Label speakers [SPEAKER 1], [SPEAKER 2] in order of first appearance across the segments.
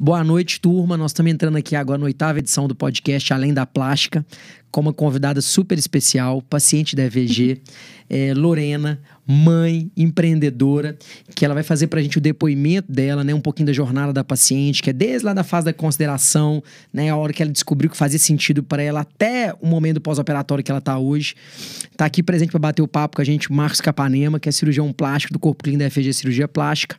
[SPEAKER 1] Boa noite, turma. Nós estamos entrando aqui agora na oitava edição do podcast Além da Plástica, com uma convidada super especial, paciente da EVG, é, Lorena, mãe, empreendedora, que ela vai fazer para a gente o depoimento dela, né, um pouquinho da jornada da paciente, que é desde lá da fase da consideração, né, a hora que ela descobriu que fazia sentido para ela até o momento pós-operatório que ela está hoje. Está aqui presente para bater o papo com a gente, Marcos Capanema, que é cirurgião plástico do Corpo Clínico da FG Cirurgia Plástica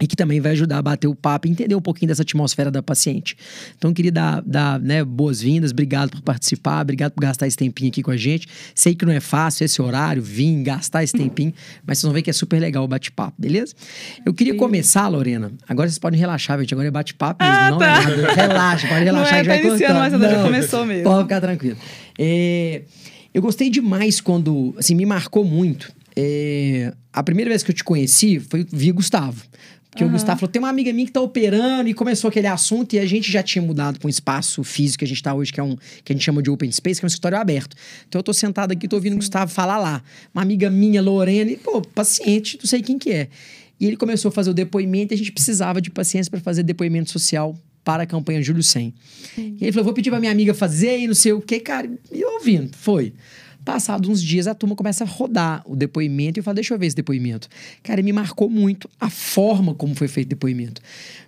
[SPEAKER 1] e que também vai ajudar a bater o papo e entender um pouquinho dessa atmosfera da paciente. Então, queria dar, dar né, boas-vindas, obrigado por participar, obrigado por gastar esse tempinho aqui com a gente. Sei que não é fácil esse horário, vir, gastar esse tempinho, mas vocês vão ver que é super legal o bate-papo, beleza? Eu queria Sim. começar, Lorena, agora vocês podem relaxar, gente, agora é bate-papo mesmo, ah, não tá. é nada. Relaxa, pode relaxar, não é,
[SPEAKER 2] tá vai iniciando, mas não, já começou mesmo.
[SPEAKER 1] Pode ficar tranquilo. É, eu gostei demais quando, assim, me marcou muito. É, a primeira vez que eu te conheci foi via Gustavo. Que uhum. o Gustavo falou: tem uma amiga minha que tá operando e começou aquele assunto e a gente já tinha mudado para um espaço físico que a gente tá hoje, que é um que a gente chama de open space, que é um escritório aberto. Então eu tô sentado aqui, tô ouvindo o Gustavo falar lá. Uma amiga minha, Lorena, e, pô, paciente, não sei quem que é. E ele começou a fazer o depoimento e a gente precisava de paciência para fazer depoimento social para a campanha Júlio 100. Sim. E ele falou: vou pedir pra minha amiga fazer e não sei o que, cara. E eu ouvindo, foi. Passados uns dias, a turma começa a rodar o depoimento e eu falo, deixa eu ver esse depoimento. Cara, me marcou muito a forma como foi feito o depoimento.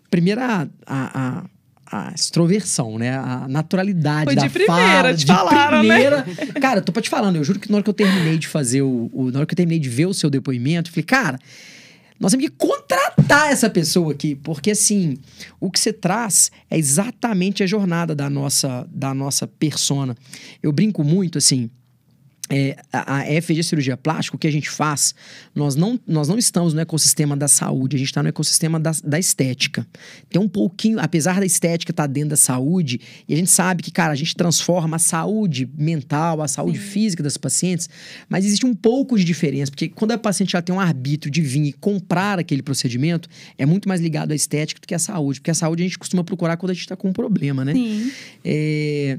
[SPEAKER 1] Primeiro, a, a, a extroversão, né? A naturalidade Foi da
[SPEAKER 2] de primeira,
[SPEAKER 1] fala.
[SPEAKER 2] Te de falaram, né? primeira.
[SPEAKER 1] Né? Cara, tô pra te falando, eu juro que na hora que eu terminei de fazer o, o. Na hora que eu terminei de ver o seu depoimento, eu falei, cara, nós temos que contratar essa pessoa aqui, porque assim, o que você traz é exatamente a jornada da nossa, da nossa persona. Eu brinco muito, assim, é, a, a FG Cirurgia Plástica, o que a gente faz, nós não, nós não estamos no ecossistema da saúde, a gente está no ecossistema da, da estética. Tem um pouquinho, apesar da estética estar tá dentro da saúde, e a gente sabe que, cara, a gente transforma a saúde mental, a saúde Sim. física das pacientes, mas existe um pouco de diferença, porque quando a paciente já tem um arbítrio de vir e comprar aquele procedimento, é muito mais ligado à estética do que à saúde, porque a saúde a gente costuma procurar quando a gente está com um problema, né?
[SPEAKER 2] Sim.
[SPEAKER 1] É,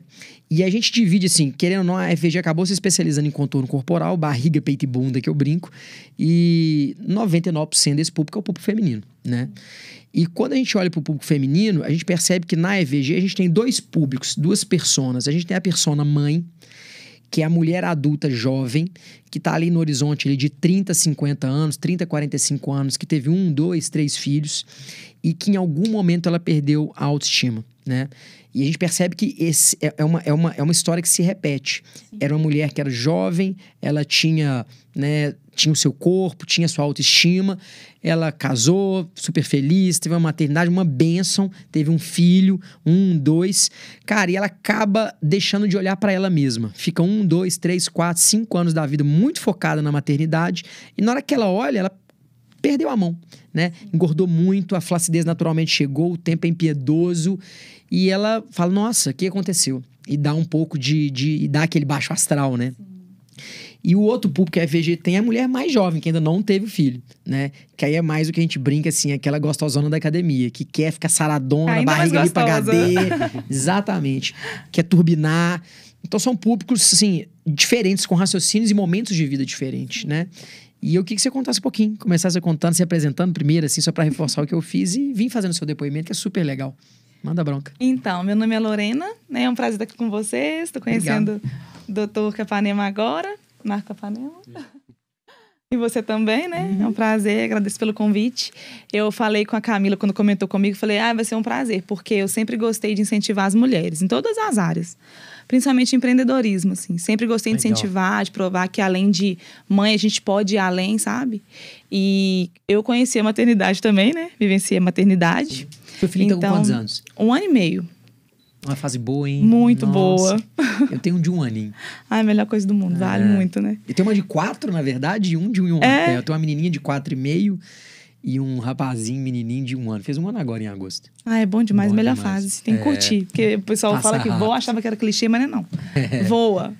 [SPEAKER 1] e a gente divide assim, querendo ou não, a FG acabou se especializando em contorno corporal, barriga, peito e bunda, que eu brinco. E 99% desse público é o público feminino, né? E quando a gente olha para o público feminino, a gente percebe que na EVG a gente tem dois públicos, duas personas. A gente tem a persona mãe, que é a mulher adulta jovem, que está ali no horizonte ali, de 30, 50 anos, 30, 45 anos, que teve um, dois, três filhos e que em algum momento ela perdeu a autoestima, né? E a gente percebe que esse é, é, uma, é, uma, é uma história que se repete. Sim. Era uma mulher que era jovem, ela tinha, né, tinha o seu corpo, tinha sua autoestima, ela casou, super feliz, teve uma maternidade, uma bênção, teve um filho, um, dois. Cara, e ela acaba deixando de olhar para ela mesma. Fica um, dois, três, quatro, cinco anos da vida muito focada na maternidade. E na hora que ela olha, ela perdeu a mão, né? Engordou muito, a flacidez naturalmente chegou, o tempo é impiedoso. E ela fala, nossa, o que aconteceu? E dá um pouco de, de e dá aquele baixo astral, né? Sim. E o outro público que a FG tem é a mulher mais jovem, que ainda não teve filho, né? Que aí é mais o que a gente brinca, assim, aquela gostosona da academia, que quer ficar saradona, ainda barriga ali pra HD. exatamente. Quer turbinar. Então são públicos, assim, diferentes, com raciocínios e momentos de vida diferentes, né? E eu queria que você contasse um pouquinho, começasse contando, se apresentando primeiro, assim, só para reforçar o que eu fiz e vim fazendo seu depoimento, que é super legal. Manda bronca.
[SPEAKER 2] Então, meu nome é Lorena, né? É um prazer estar aqui com vocês. Estou conhecendo Obrigado. o doutor Capanema agora, Marco Capanema. E você também, né? Uhum. É um prazer, agradeço pelo convite. Eu falei com a Camila quando comentou comigo, falei: "Ah, vai ser um prazer, porque eu sempre gostei de incentivar as mulheres em todas as áreas, principalmente empreendedorismo, assim. Sempre gostei Legal. de incentivar, de provar que além de mãe a gente pode ir além, sabe? E eu conheci a maternidade também, né? Vivenciei a maternidade.
[SPEAKER 1] Seu filho então, tá com quantos então, anos?
[SPEAKER 2] Um ano e meio.
[SPEAKER 1] Uma fase boa, hein?
[SPEAKER 2] Muito Nossa. boa.
[SPEAKER 1] Eu tenho um de um aninho.
[SPEAKER 2] Ah, a melhor coisa do mundo. É. Vale muito, né?
[SPEAKER 1] E tem uma de quatro, na verdade, e um de um ano. É. Eu tenho uma menininha de quatro e meio e um rapazinho, menininho de um ano. Fez um ano agora em agosto.
[SPEAKER 2] Ah, é bom demais. Bom melhor demais. fase. Tem que é. curtir. Porque o pessoal Passa fala que voa, achava que era clichê, mas não é não. Voa.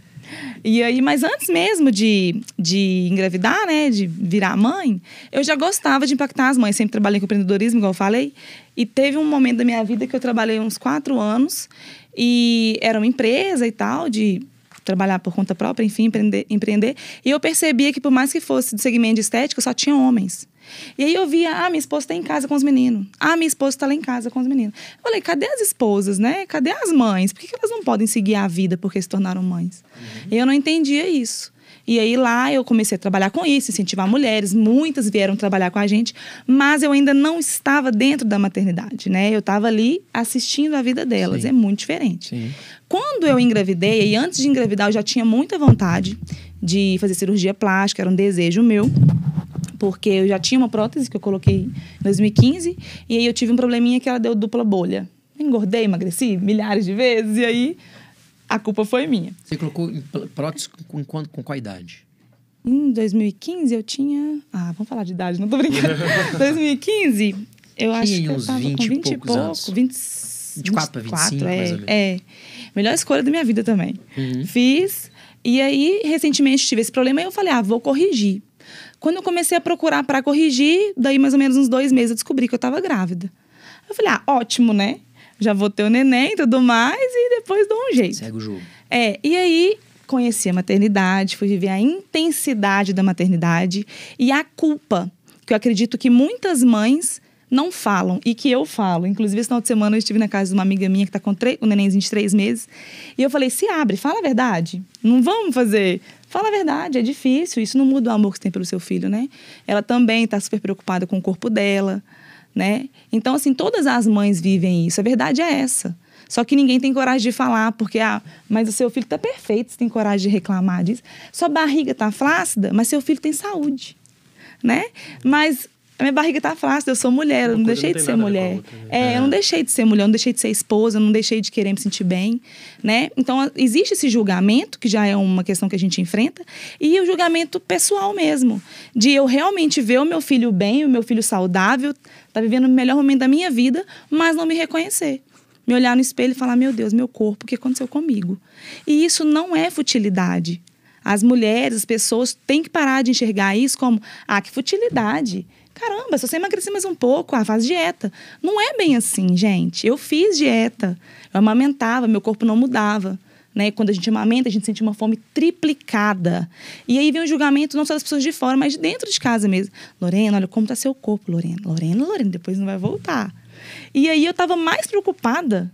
[SPEAKER 2] E aí, mas antes mesmo de, de engravidar, né, de virar mãe, eu já gostava de impactar as mães. Sempre trabalhei com empreendedorismo, igual eu falei. E teve um momento da minha vida que eu trabalhei uns quatro anos e era uma empresa e tal, de trabalhar por conta própria, enfim, empreender, empreender. E eu percebia que por mais que fosse do segmento de estética, só tinha homens. E aí eu via, ah, minha esposa tá em casa com os meninos. Ah, minha esposa tá lá em casa com os meninos. Eu falei, cadê as esposas, né? Cadê as mães? Por que, que elas não podem seguir a vida porque se tornaram mães? Uhum. Eu não entendia isso. E aí lá eu comecei a trabalhar com isso, incentivar mulheres, muitas vieram trabalhar com a gente, mas eu ainda não estava dentro da maternidade, né? Eu estava ali assistindo a vida delas, Sim. é muito diferente. Sim. Quando eu engravidei, e antes de engravidar eu já tinha muita vontade de fazer cirurgia plástica, era um desejo meu porque eu já tinha uma prótese que eu coloquei em 2015 e aí eu tive um probleminha que ela deu dupla bolha. Engordei, emagreci milhares de vezes e aí a culpa foi minha.
[SPEAKER 1] Você colocou prótese com, com, com qual idade?
[SPEAKER 2] Em 2015 eu tinha. Ah, vamos falar de idade, não tô brincando. 2015, eu acho que eu tava 20 com 20 e pouco. Anos. 20,
[SPEAKER 1] 24 para 25, é, mais ou menos.
[SPEAKER 2] É. Melhor escolha da minha vida também. Uhum. Fiz. E aí, recentemente, tive esse problema e eu falei, ah, vou corrigir. Quando eu comecei a procurar para corrigir, daí mais ou menos uns dois meses eu descobri que eu tava grávida. Eu falei, ah, ótimo, né? já vou ter o neném e tudo mais, e depois dou um jeito.
[SPEAKER 1] Segue o jogo.
[SPEAKER 2] É, e aí conheci a maternidade, fui viver a intensidade da maternidade e a culpa, que eu acredito que muitas mães não falam e que eu falo. Inclusive, esse final de semana eu estive na casa de uma amiga minha que está com um nenenzinho de três meses. E eu falei: se abre, fala a verdade. Não vamos fazer. Fala a verdade, é difícil. Isso não muda o amor que você tem pelo seu filho, né? Ela também está super preocupada com o corpo dela né? Então, assim, todas as mães vivem isso. A verdade é essa. Só que ninguém tem coragem de falar, porque, ah, mas o seu filho está perfeito, você tem coragem de reclamar disso. Sua barriga está flácida, mas seu filho tem saúde, né? Mas a minha barriga tá flácida, eu sou mulher, eu não deixei não de ser mulher. Outra, né? é, é, eu não deixei de ser mulher, eu não deixei de ser esposa, eu não deixei de querer me sentir bem, né? Então, existe esse julgamento, que já é uma questão que a gente enfrenta, e o julgamento pessoal mesmo, de eu realmente ver o meu filho bem, o meu filho saudável, tá vivendo o melhor momento da minha vida, mas não me reconhecer. Me olhar no espelho e falar: meu Deus, meu corpo, o que aconteceu comigo? E isso não é futilidade. As mulheres, as pessoas têm que parar de enxergar isso como: ah, que futilidade. Caramba, se você emagrecer mais um pouco, ah, faz dieta. Não é bem assim, gente. Eu fiz dieta. Eu amamentava, meu corpo não mudava. Né? Quando a gente amamenta, a gente sente uma fome triplicada. E aí vem o julgamento não só das pessoas de fora, mas de dentro de casa mesmo. Lorena, olha como está seu corpo, Lorena. Lorena, Lorena, depois não vai voltar. E aí eu estava mais preocupada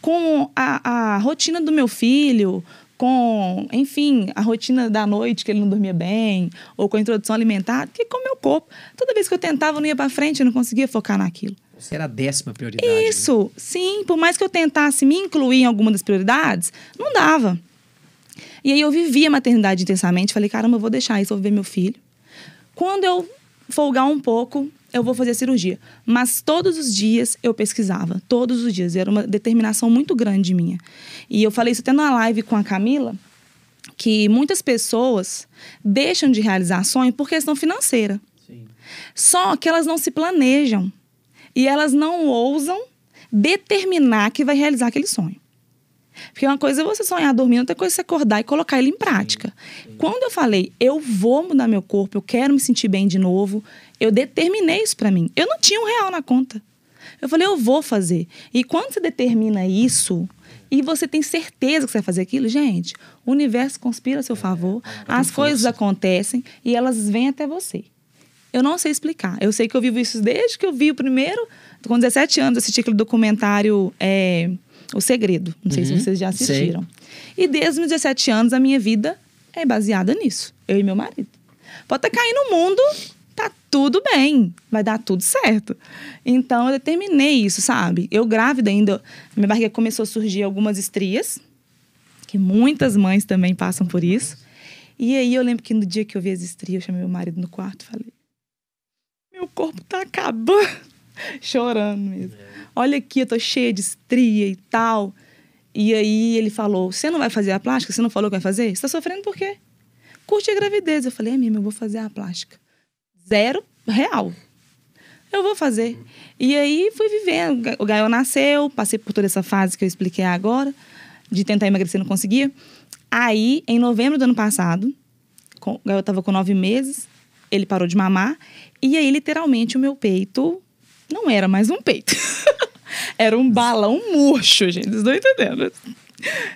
[SPEAKER 2] com a, a rotina do meu filho, com, enfim, a rotina da noite que ele não dormia bem, ou com a introdução alimentar, que com o meu corpo. Toda vez que eu tentava, eu não ia para frente, eu não conseguia focar naquilo.
[SPEAKER 1] Você era a décima prioridade. Né?
[SPEAKER 2] Isso, né? sim. Por mais que eu tentasse me incluir em alguma das prioridades, não dava. E aí eu vivia a maternidade intensamente. Falei, caramba, eu vou deixar isso, eu vou ver meu filho. Quando eu folgar um pouco, eu vou fazer a cirurgia. Mas todos os dias eu pesquisava, todos os dias. Era uma determinação muito grande minha. E eu falei isso até na live com a Camila, que muitas pessoas deixam de realizar sonho por questão financeira. Sim. Só que elas não se planejam. E elas não ousam determinar que vai realizar aquele sonho. Porque uma coisa é você sonhar dormindo, outra coisa é você acordar e colocar ele em prática. Sim, sim. Quando eu falei, eu vou mudar meu corpo, eu quero me sentir bem de novo, eu determinei isso para mim. Eu não tinha um real na conta. Eu falei, eu vou fazer. E quando você determina isso e você tem certeza que você vai fazer aquilo, gente, o universo conspira a seu favor, é, as coisas acontecem e elas vêm até você. Eu não sei explicar. Eu sei que eu vivo isso desde que eu vi o primeiro, com 17 anos, assisti aquele documentário. É, o Segredo. Não sei uhum, se vocês já assistiram. Sei. E desde os 17 anos, a minha vida é baseada nisso. Eu e meu marido. Pode estar caindo no mundo, tá tudo bem. Vai dar tudo certo. Então, eu determinei isso, sabe? Eu grávida ainda, minha barriga começou a surgir algumas estrias, que muitas mães também passam por isso. E aí, eu lembro que no dia que eu vi as estrias, eu chamei meu marido no quarto e falei: Meu corpo tá acabando. Chorando mesmo. Olha aqui, eu tô cheia de estria e tal. E aí ele falou: Você não vai fazer a plástica? Você não falou que vai fazer? Você tá sofrendo por quê? Curte a gravidez. Eu falei: É mesmo, eu vou fazer a plástica. Zero real. Eu vou fazer. E aí fui vivendo. O Gael nasceu, passei por toda essa fase que eu expliquei agora, de tentar emagrecer não conseguia. Aí, em novembro do ano passado, o Gael estava com nove meses, ele parou de mamar. E aí, literalmente, o meu peito não era mais um peito. era um balão murcho, gente. Vocês estão entendendo?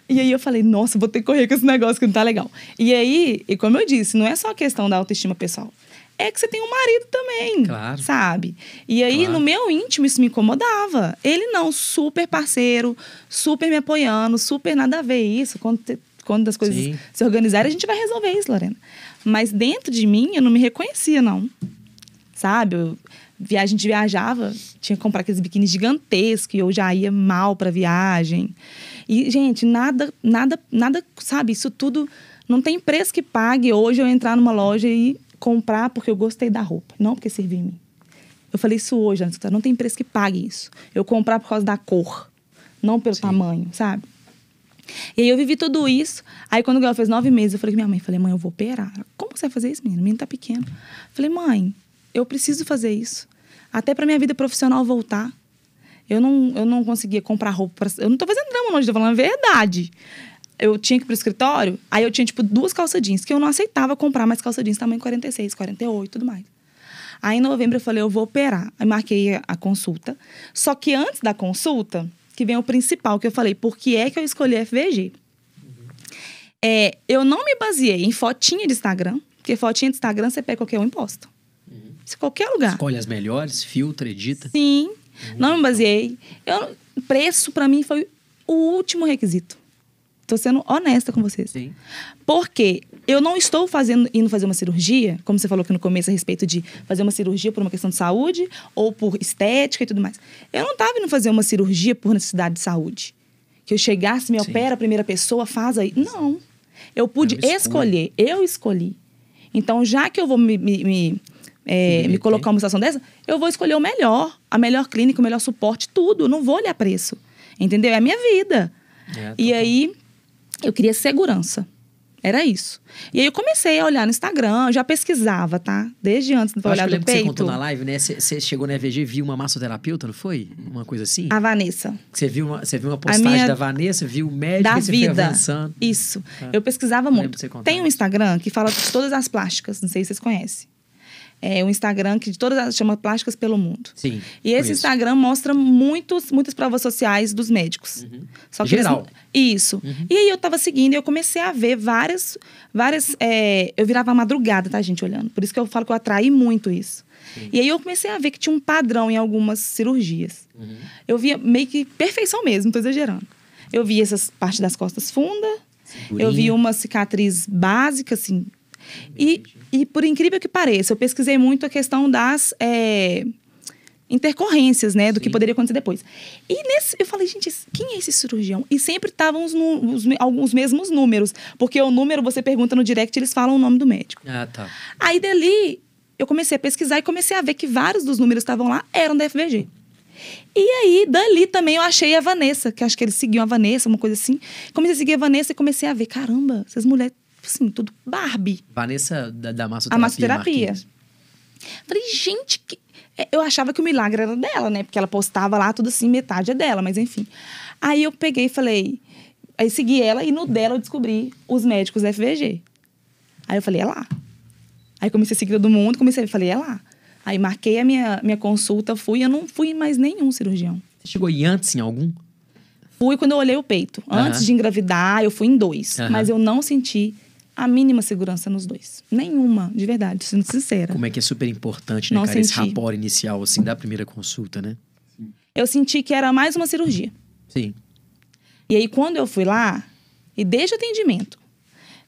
[SPEAKER 2] E aí eu falei, nossa, vou ter que correr com esse negócio que não tá legal. E aí, e como eu disse, não é só a questão da autoestima pessoal. É que você tem um marido também,
[SPEAKER 1] Claro.
[SPEAKER 2] sabe? E aí,
[SPEAKER 1] Claro.
[SPEAKER 2] no meu íntimo, isso me incomodava. Ele não, super parceiro, super me apoiando, super nada a ver isso. Quando, te- quando as coisas
[SPEAKER 1] Sim.
[SPEAKER 2] se organizarem, a gente vai resolver isso, Lorena. Mas dentro de mim, eu não me reconhecia, não. Sabe? Eu, viagem, a gente viajava, tinha que comprar aqueles biquínis gigantescos e eu já ia mal pra viagem. E, gente, nada, nada, nada, sabe? Isso tudo não tem preço que pague hoje eu entrar numa loja e comprar porque eu gostei da roupa, não porque serviu em mim. Eu falei isso hoje, antes, não tem preço que pague isso. Eu comprar por causa da cor, não pelo
[SPEAKER 1] Sim.
[SPEAKER 2] tamanho, sabe? E aí eu vivi tudo isso. Aí quando o Gael fez nove meses, eu falei com minha mãe, falei, mãe, eu vou operar. Como você vai fazer isso, menina? O menino tá pequeno. Falei, mãe, eu preciso fazer isso. Até pra minha vida profissional voltar. Eu não, eu não conseguia comprar roupa. Pra... Eu não tô fazendo drama, não, eu tô falando a verdade. Eu tinha que ir pro escritório, aí eu tinha, tipo, duas calça jeans, que eu não aceitava comprar mais calça jeans tamanho 46, 48 e tudo mais. Aí em novembro eu falei, eu vou operar. Aí marquei a, consulta. Só que antes da consulta, que vem o principal, que eu falei, por que é que eu escolhi FVG? É, eu não me baseei em fotinha de Instagram, porque fotinha de Instagram você pega qualquer um e posta. Isso em qualquer lugar.
[SPEAKER 1] Escolhe as melhores, filtra, edita.
[SPEAKER 2] Sim, não me baseei. Eu, preço, pra mim, foi o último requisito. Tô sendo honesta com vocês.
[SPEAKER 1] Sim.
[SPEAKER 2] Porque eu não estou fazendo, indo fazer uma cirurgia, como você falou aqui no começo a respeito de fazer uma cirurgia por uma questão de saúde ou por estética e tudo mais. Eu não estava indo fazer uma cirurgia por necessidade de saúde. Que eu chegasse, me
[SPEAKER 1] Sim.
[SPEAKER 2] opera a primeira pessoa, faz aí. Não. Eu pude
[SPEAKER 1] É uma escolha.
[SPEAKER 2] escolher, eu escolhi. Então, já que eu vou me, me, me, é, me colocar numa situação dessa, eu vou escolher o melhor, a melhor clínica, o melhor suporte, tudo. Eu não vou olhar preço. Entendeu? É a minha vida.
[SPEAKER 1] É,
[SPEAKER 2] E aí, eu queria segurança. Era isso. E aí eu comecei a olhar no Instagram, eu já pesquisava, tá? Desde antes
[SPEAKER 1] acho
[SPEAKER 2] olhar do
[SPEAKER 1] lembro que você
[SPEAKER 2] peito.
[SPEAKER 1] contou na live, né? Você chegou na EVG e viu uma massoterapeuta, não foi? Uma coisa assim?
[SPEAKER 2] A Vanessa.
[SPEAKER 1] Você viu uma, viu uma postagem
[SPEAKER 2] minha-
[SPEAKER 1] da Vanessa, viu o médico
[SPEAKER 2] da vida.
[SPEAKER 1] avançando.
[SPEAKER 2] Isso.
[SPEAKER 1] Ah.
[SPEAKER 2] Eu pesquisava muito. Tem um. Instagram que fala de todas as plásticas, não sei se vocês conhecem. É um Instagram que de todas as chama Plásticas pelo Mundo.
[SPEAKER 1] Sim.
[SPEAKER 2] E esse
[SPEAKER 1] conheço.
[SPEAKER 2] Instagram mostra muitos, muitas provas sociais dos médicos. Só que eles
[SPEAKER 1] Geral.
[SPEAKER 2] não- Isso. E aí eu tava seguindo e eu comecei a ver várias. várias é, eu virava madrugada, tá, gente, olhando. Por isso que eu falo que eu atraí muito isso. E aí eu comecei a ver que tinha um padrão em algumas cirurgias.
[SPEAKER 1] Uhum.
[SPEAKER 2] Eu via meio que perfeição mesmo, não tô exagerando. Eu vi essas partes das costas funda, eu vi uma cicatriz básica, assim. E, e por incrível que pareça, eu pesquisei muito a questão das é, intercorrências, né? Do que
[SPEAKER 1] Sim.
[SPEAKER 2] poderia acontecer depois. E nesse, eu falei, gente, quem é esse cirurgião? E sempre estavam os, os alguns mesmos números. Porque o número, você pergunta no direct, eles falam o nome do médico.
[SPEAKER 1] Ah, tá.
[SPEAKER 2] Aí dali, eu comecei a pesquisar e comecei a ver que vários dos números que estavam lá eram da FVG. E aí, dali também eu achei a Vanessa, que acho que eles seguiam a Vanessa, uma coisa assim. Comecei a seguir a Vanessa e comecei a ver, caramba, essas mulheres, assim, tudo Barbie.
[SPEAKER 1] Vanessa da, da massoterapia.
[SPEAKER 2] A massoterapia.
[SPEAKER 1] Marquinhos.
[SPEAKER 2] Falei, gente, que... é, eu achava que o milagre era dela, né? Porque ela postava lá tudo assim, metade é dela, mas enfim. Aí eu peguei e falei, aí segui ela e no dela eu descobri os médicos da FVG. Aí eu falei, é lá. Aí comecei a seguir todo mundo, comecei a falei, é lá. Aí marquei a minha, minha consulta, fui, eu não fui em mais nenhum cirurgião.
[SPEAKER 1] Você chegou aí antes em algum?
[SPEAKER 2] Fui quando eu olhei o peito.
[SPEAKER 1] Aham.
[SPEAKER 2] Antes de engravidar, eu fui em dois.
[SPEAKER 1] Aham.
[SPEAKER 2] Mas eu não senti a mínima segurança nos dois. Nenhuma, de verdade, sendo sincera.
[SPEAKER 1] Como é que é super importante, né,
[SPEAKER 2] Não
[SPEAKER 1] cara? Esse
[SPEAKER 2] senti.
[SPEAKER 1] rapport inicial, assim, da primeira consulta, né?
[SPEAKER 2] Eu senti que era mais uma cirurgia.
[SPEAKER 1] Sim.
[SPEAKER 2] E aí, quando eu fui lá, e desde o atendimento,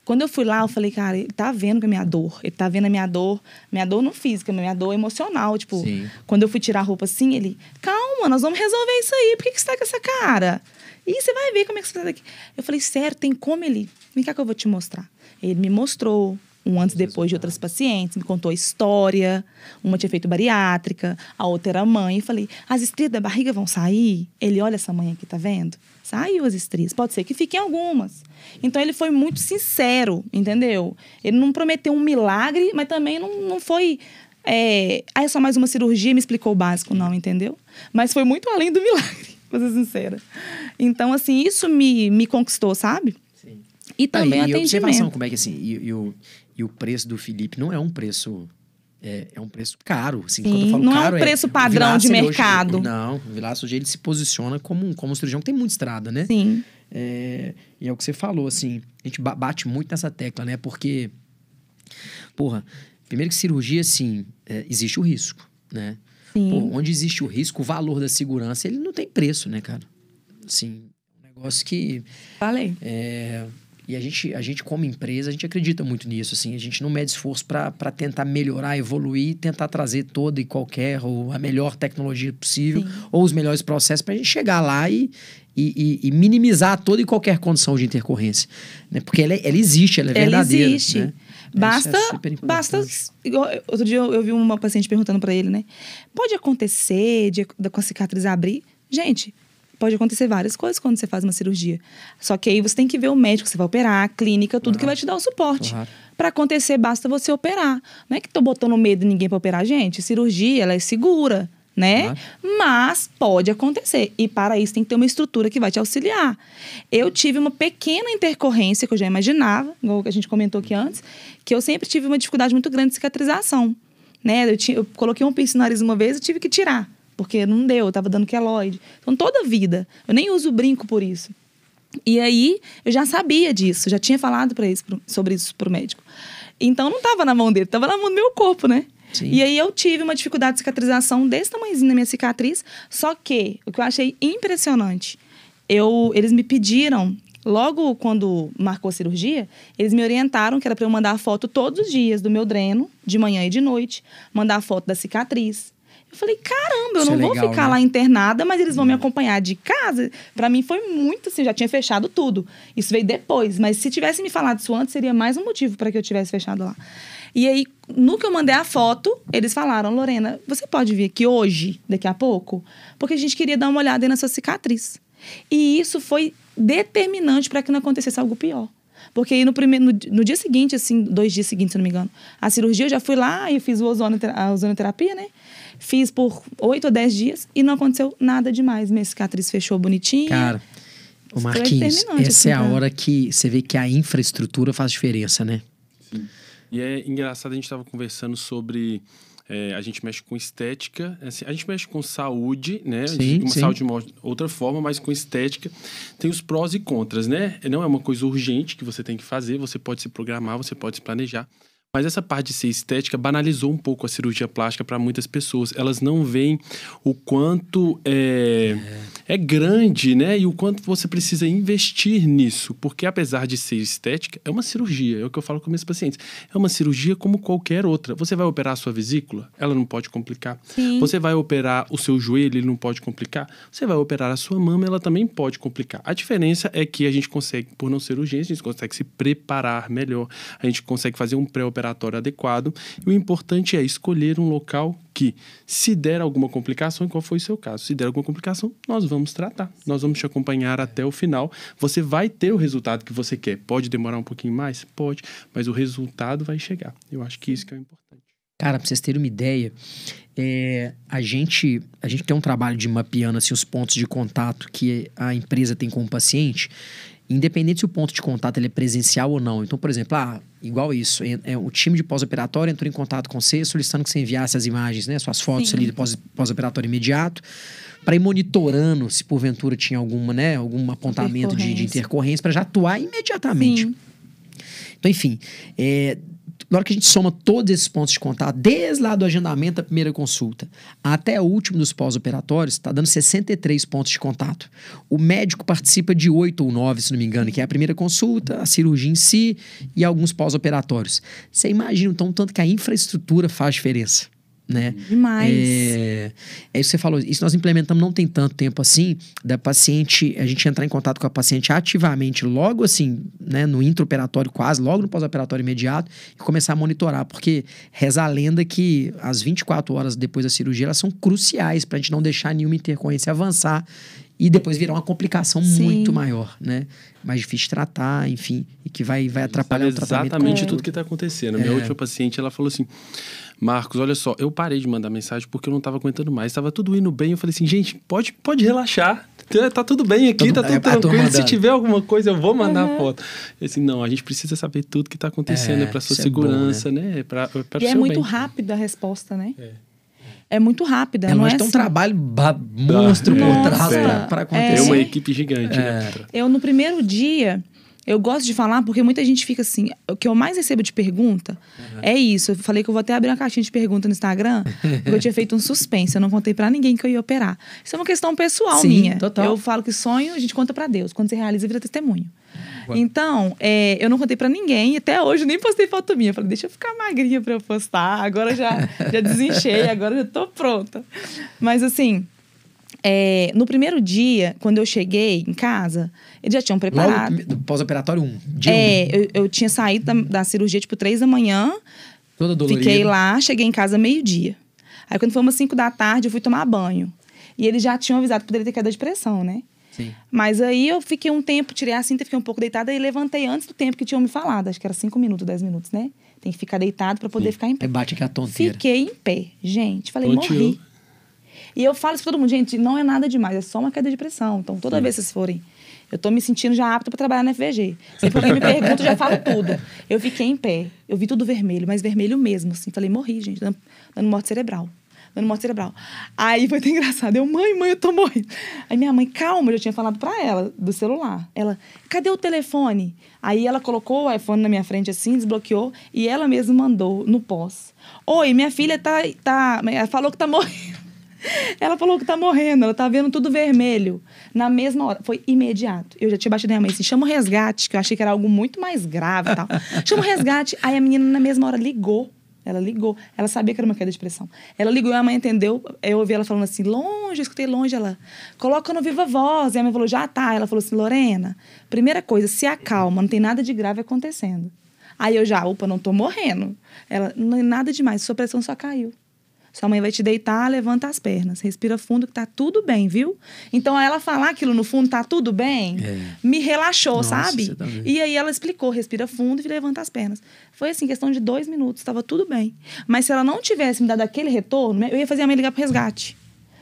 [SPEAKER 2] quando eu fui lá, eu falei, cara, ele tá vendo que a minha dor. Ele tá vendo a minha dor, minha dor não física, minha dor emocional. Tipo,
[SPEAKER 1] Sim.
[SPEAKER 2] quando eu fui tirar a roupa assim, ele, calma, nós vamos resolver isso aí. Por que, que você tá com essa cara? E você vai ver como é que você tá daqui. Eu falei, sério, tem como ele? Vem cá que eu vou te mostrar. Ele me mostrou. Um antes e depois de outras pacientes, me contou a história. Uma tinha feito bariátrica, a outra era mãe. E falei, as estrias da barriga vão sair? Ele, olha essa mãe aqui, tá vendo? Saiu as estrias. Pode ser que fiquem algumas. Então ele foi muito sincero, entendeu? Ele não prometeu um milagre, mas também não, não foi. É, ah, é só mais uma cirurgia, me explicou o básico, não, entendeu? Mas foi muito além do milagre, pra ser sincera. Então, assim, isso me, me conquistou, sabe? E também
[SPEAKER 1] Ah, e observação,
[SPEAKER 2] atendimento.
[SPEAKER 1] como é que assim, e, e o, e o preço do Felipe não é um preço. É, é um preço caro. Assim,
[SPEAKER 2] Sim,
[SPEAKER 1] quando eu falo
[SPEAKER 2] não é um
[SPEAKER 1] caro,
[SPEAKER 2] preço
[SPEAKER 1] o
[SPEAKER 2] padrão
[SPEAKER 1] Vilaça,
[SPEAKER 2] de
[SPEAKER 1] ele hoje-
[SPEAKER 2] mercado.
[SPEAKER 1] não, o Vilaça hoje ele se posiciona como, um- como um cirurgião que tem muita estrada, né?
[SPEAKER 2] Sim.
[SPEAKER 1] É, e é o que você falou, assim, a gente ba- bate muito nessa tecla, né? Porque, porra, Primeiro que cirurgia, sim, é, existe o risco, né?
[SPEAKER 2] Sim.
[SPEAKER 1] Pô, onde existe o risco, o valor da segurança, ele não tem preço, né, cara? Assim, um negócio que...
[SPEAKER 2] Falei.
[SPEAKER 1] É, e a gente, a gente, como empresa, a gente acredita muito nisso. Assim, a gente não mede esforço para tentar melhorar, evoluir, tentar trazer toda e qualquer, ou a melhor tecnologia possível,
[SPEAKER 2] Sim.
[SPEAKER 1] ou os melhores processos para a gente chegar lá e, e, e, minimizar toda e qualquer condição de intercorrência. Né? Porque ela, ela existe, ela é
[SPEAKER 2] Ela
[SPEAKER 1] verdadeira.
[SPEAKER 2] existe.
[SPEAKER 1] Né?
[SPEAKER 2] Basta,
[SPEAKER 1] é
[SPEAKER 2] basta. Outro dia eu, eu vi uma paciente perguntando pra ele, né? Pode acontecer de, a cicatriz abrir? Gente, pode acontecer várias coisas quando você faz uma cirurgia. Só que aí você tem que ver o médico que você vai operar, a clínica, tudo que vai te dar o suporte.
[SPEAKER 1] Claro.
[SPEAKER 2] Pra acontecer, basta você operar. Não é que tô botando medo em ninguém pra operar, gente. Cirurgia, ela é segura, né?
[SPEAKER 1] Claro.
[SPEAKER 2] Mas pode acontecer. E para isso tem que ter uma estrutura que vai te auxiliar. Eu tive uma pequena intercorrência que eu já imaginava, igual a gente comentou aqui antes, que eu sempre tive uma dificuldade muito grande de cicatrização. Né? Eu, tinha, eu coloquei um piercing no nariz uma vez e tive que tirar, porque não deu, eu tava dando queloide. Então toda a vida, eu nem uso brinco por isso. E aí eu já sabia disso, já tinha falado para isso, sobre isso pro médico. Então não tava na mão dele, tava na mão do meu corpo, né?
[SPEAKER 1] Sim.
[SPEAKER 2] E aí eu tive uma dificuldade de cicatrização desse tamanhozinho na minha cicatriz, só que o que eu achei impressionante, eu, eles me pediram, logo quando marcou a cirurgia, eles me orientaram que era para eu mandar a foto todos os dias do meu dreno, de manhã e de noite, mandar a foto da cicatriz. Eu falei, caramba, eu
[SPEAKER 1] Isso
[SPEAKER 2] não
[SPEAKER 1] é
[SPEAKER 2] vou
[SPEAKER 1] legal,
[SPEAKER 2] ficar
[SPEAKER 1] né?
[SPEAKER 2] lá internada, mas eles vão me acompanhar de casa. Pra mim foi muito assim, já tinha fechado tudo. Isso veio depois, mas se tivesse me falado isso antes, seria mais um motivo para que eu tivesse fechado lá. E aí, no que eu mandei a foto, eles falaram: Lorena, você pode vir aqui hoje, daqui a pouco? Porque a gente queria dar uma olhada aí na sua cicatriz. E isso foi determinante para que não acontecesse algo pior. Porque aí no, primeiro, no, no dia seguinte, assim, dois dias seguintes, se não me engano, a cirurgia eu já fui lá e fiz o ozono, a ozonoterapia, né? Fiz por oito ou dez dias e não aconteceu nada demais. Minha cicatriz fechou bonitinha.
[SPEAKER 1] Cara, o Marquinhos, essa é
[SPEAKER 2] assim,
[SPEAKER 1] a
[SPEAKER 2] pra-
[SPEAKER 1] hora que você vê que a infraestrutura faz diferença, né?
[SPEAKER 3] E é engraçado, a gente estava conversando sobre. é, a gente mexe com estética, assim, a gente mexe com saúde, né?
[SPEAKER 1] Sim,
[SPEAKER 3] uma
[SPEAKER 1] sim.
[SPEAKER 3] saúde de uma outra forma, mas com estética tem os prós e contras, né? Não é uma coisa urgente que você tem que fazer, você pode se programar, você pode se planejar. Mas essa parte de ser estética banalizou um pouco a cirurgia plástica para muitas pessoas. Elas não veem o quanto é, é grande, né? E o quanto você precisa investir nisso. Porque apesar de ser estética, é uma cirurgia. É o que eu falo com meus pacientes. É uma cirurgia como qualquer outra. Você vai operar a sua vesícula, ela não pode complicar.
[SPEAKER 2] Sim.
[SPEAKER 3] Você vai operar o seu joelho, ele não pode complicar. Você vai operar a sua mama, ela também pode complicar. A diferença é que a gente consegue, por não ser urgente, a gente consegue se preparar melhor. A gente consegue fazer um pré-operatório adequado. E o importante é escolher um local que, se der alguma complicação, e qual foi o seu caso? Se der alguma complicação, nós vamos tratar. Nós vamos te acompanhar até o final. Você vai ter o resultado que você quer. Pode demorar um pouquinho mais? Pode. Mas o resultado vai chegar. Eu acho que isso que é o importante.
[SPEAKER 1] Cara, pra vocês terem uma ideia, é, a, gente, a gente tem um trabalho de mapeando assim, os pontos de contato que a empresa tem com o paciente, independente se o ponto de contato ele é presencial ou não. Então, por exemplo, ah, igual isso, é, o time de pós-operatório entrou em contato com você solicitando que você enviasse as imagens, né, suas fotos
[SPEAKER 2] Sim.
[SPEAKER 1] ali de pós- pós-operatório imediato, para ir monitorando se porventura tinha alguma, né, algum apontamento de, de
[SPEAKER 2] Intercorrência.
[SPEAKER 1] intercorrência, para já atuar imediatamente.
[SPEAKER 2] Sim.
[SPEAKER 1] Então, enfim, é, na hora que a gente soma todos esses pontos de contato, desde lá do agendamento da primeira consulta até o último dos pós-operatórios, está dando 63 pontos de contato. O médico participa de 8 ou 9, se não me engano, que é a primeira consulta, a cirurgia em si e alguns pós-operatórios. Você imagina, então, o tanto que a infraestrutura faz diferença. Né?
[SPEAKER 2] Demais.
[SPEAKER 1] É, é isso que você falou. Isso nós implementamos não tem tanto tempo assim, da paciente, a gente entrar em contato com a paciente ativamente, logo assim, né, no intraoperatório quase, logo no pós-operatório imediato, e começar a monitorar, porque reza a lenda que as 24 horas depois da cirurgia, elas são cruciais para a gente não deixar nenhuma intercorrência avançar e depois virar uma complicação
[SPEAKER 2] Sim.
[SPEAKER 1] muito maior, né? Mais difícil de tratar, enfim, e que vai, vai atrapalhar
[SPEAKER 3] Sabe
[SPEAKER 1] o tratamento.
[SPEAKER 3] exatamente
[SPEAKER 2] É.
[SPEAKER 3] tudo que está acontecendo. A Minha
[SPEAKER 1] É.
[SPEAKER 3] última paciente, ela falou assim: Marcos, olha só, eu parei de mandar mensagem porque eu não estava aguentando mais. Estava tudo indo bem. Eu falei assim, gente, pode, pode relaxar. Tá- Tá tudo bem aqui,
[SPEAKER 1] Todo-
[SPEAKER 3] tá
[SPEAKER 1] é,
[SPEAKER 3] tudo
[SPEAKER 1] turma
[SPEAKER 3] tranquilo. Se tiver alguma coisa, eu vou mandar a foto. Eu assim, não, a gente precisa saber tudo que está acontecendo.
[SPEAKER 1] É,
[SPEAKER 3] É, para sua
[SPEAKER 1] isso é bom,
[SPEAKER 3] segurança, né? É para o
[SPEAKER 2] E é muito
[SPEAKER 3] bem.
[SPEAKER 2] rápida a resposta, né? É, muito rápida.
[SPEAKER 1] É
[SPEAKER 2] não
[SPEAKER 1] lógico
[SPEAKER 2] é
[SPEAKER 1] tem um
[SPEAKER 2] assim.
[SPEAKER 1] trabalho ba- monstro por trás
[SPEAKER 2] é.
[SPEAKER 1] pra- pra
[SPEAKER 3] É
[SPEAKER 1] acontecer.
[SPEAKER 3] uma equipe gigante, né?
[SPEAKER 2] Eu, no primeiro dia, Eu gosto de falar porque muita gente fica assim. O que eu mais recebo de pergunta é isso. Eu falei que eu vou até abrir uma caixinha de pergunta no Instagram, porque eu tinha feito um suspense. Eu não contei pra ninguém que eu ia operar. Isso é uma questão pessoal
[SPEAKER 1] Sim,
[SPEAKER 2] minha.
[SPEAKER 1] total.
[SPEAKER 2] Eu falo que sonho a gente conta pra Deus. Quando você realiza, vira testemunho. Então, é, eu não contei pra ninguém. Até hoje nem postei foto minha. Eu falei, deixa eu ficar magrinha pra eu postar. Agora já, já desinchei, agora já tô pronta. Mas assim, é, no primeiro dia, quando eu cheguei em casa, eles já tinham preparado.
[SPEAKER 1] Pós-operatório 1. Dia
[SPEAKER 2] É,
[SPEAKER 1] um.
[SPEAKER 2] eu, eu tinha saído da, da cirurgia, tipo, três da manhã.
[SPEAKER 1] Toda dolorida.
[SPEAKER 2] Fiquei lá, cheguei em casa meio-dia. Aí, quando foi umas cinco da tarde, eu fui tomar banho. E eles já tinham avisado que poderia ter queda de pressão, né?
[SPEAKER 1] Sim.
[SPEAKER 2] Mas aí eu fiquei um tempo, tirei a cinta, fiquei um pouco deitada e levantei antes do tempo que tinham me falado. Acho que era cinco minutos, dez minutos, né? Tem que ficar deitado para poder ficar em pé.
[SPEAKER 1] Aí bate aqui a tonteira.
[SPEAKER 2] Fiquei em pé, gente. Falei, morri. E eu falo isso pra todo mundo, gente, não é nada demais, é só uma queda de pressão. Então, toda vez que vocês forem, eu tô me sentindo já apta para trabalhar na FVG. Sempre alguém me pergunta, eu já falo tudo. Eu fiquei em pé, eu vi tudo vermelho, mas vermelho mesmo, assim. Falei, morri, gente, dando, dando morte cerebral. Dando morte cerebral. Aí foi até engraçado. Eu, mãe, mãe, eu tô morrendo. Aí minha mãe, calma, eu já tinha falado pra ela, do celular. Ela, cadê o telefone? Aí ela colocou o iPhone na minha frente assim, desbloqueou, e ela mesma mandou no pós. Oi, minha filha tá. tá ela falou que tá morrendo. Ela falou que tá morrendo, ela tá vendo tudo vermelho. Na mesma hora, foi imediato. Eu já tinha na minha mãe assim, chama o resgate, que eu achei que era algo muito mais grave e tal. Chama o resgate. Aí a menina, na mesma hora, ligou. Ela ligou. Ela sabia que era uma queda de pressão. Ela ligou e a mãe entendeu. Eu ouvi ela falando assim, longe, eu escutei longe. Ela, coloca no viva voz. E a mãe falou, já tá. Ela falou assim, Lorena, primeira coisa, se acalma, não tem nada de grave acontecendo. Aí eu já, opa, não tô morrendo. Ela, não é nada demais, sua pressão só caiu. Sua mãe vai te deitar, levanta as pernas, respira fundo que tá tudo bem, viu? Então, a ela falar aquilo no fundo, tá tudo bem,
[SPEAKER 1] É.
[SPEAKER 2] me relaxou,
[SPEAKER 1] Nossa,
[SPEAKER 2] sabe?
[SPEAKER 1] tá.
[SPEAKER 2] E aí ela explicou, respira fundo e levanta as pernas. Foi assim, questão de dois minutos, estava tudo bem. Mas se ela não tivesse me dado aquele retorno, eu ia fazer a mãe ligar pro resgate.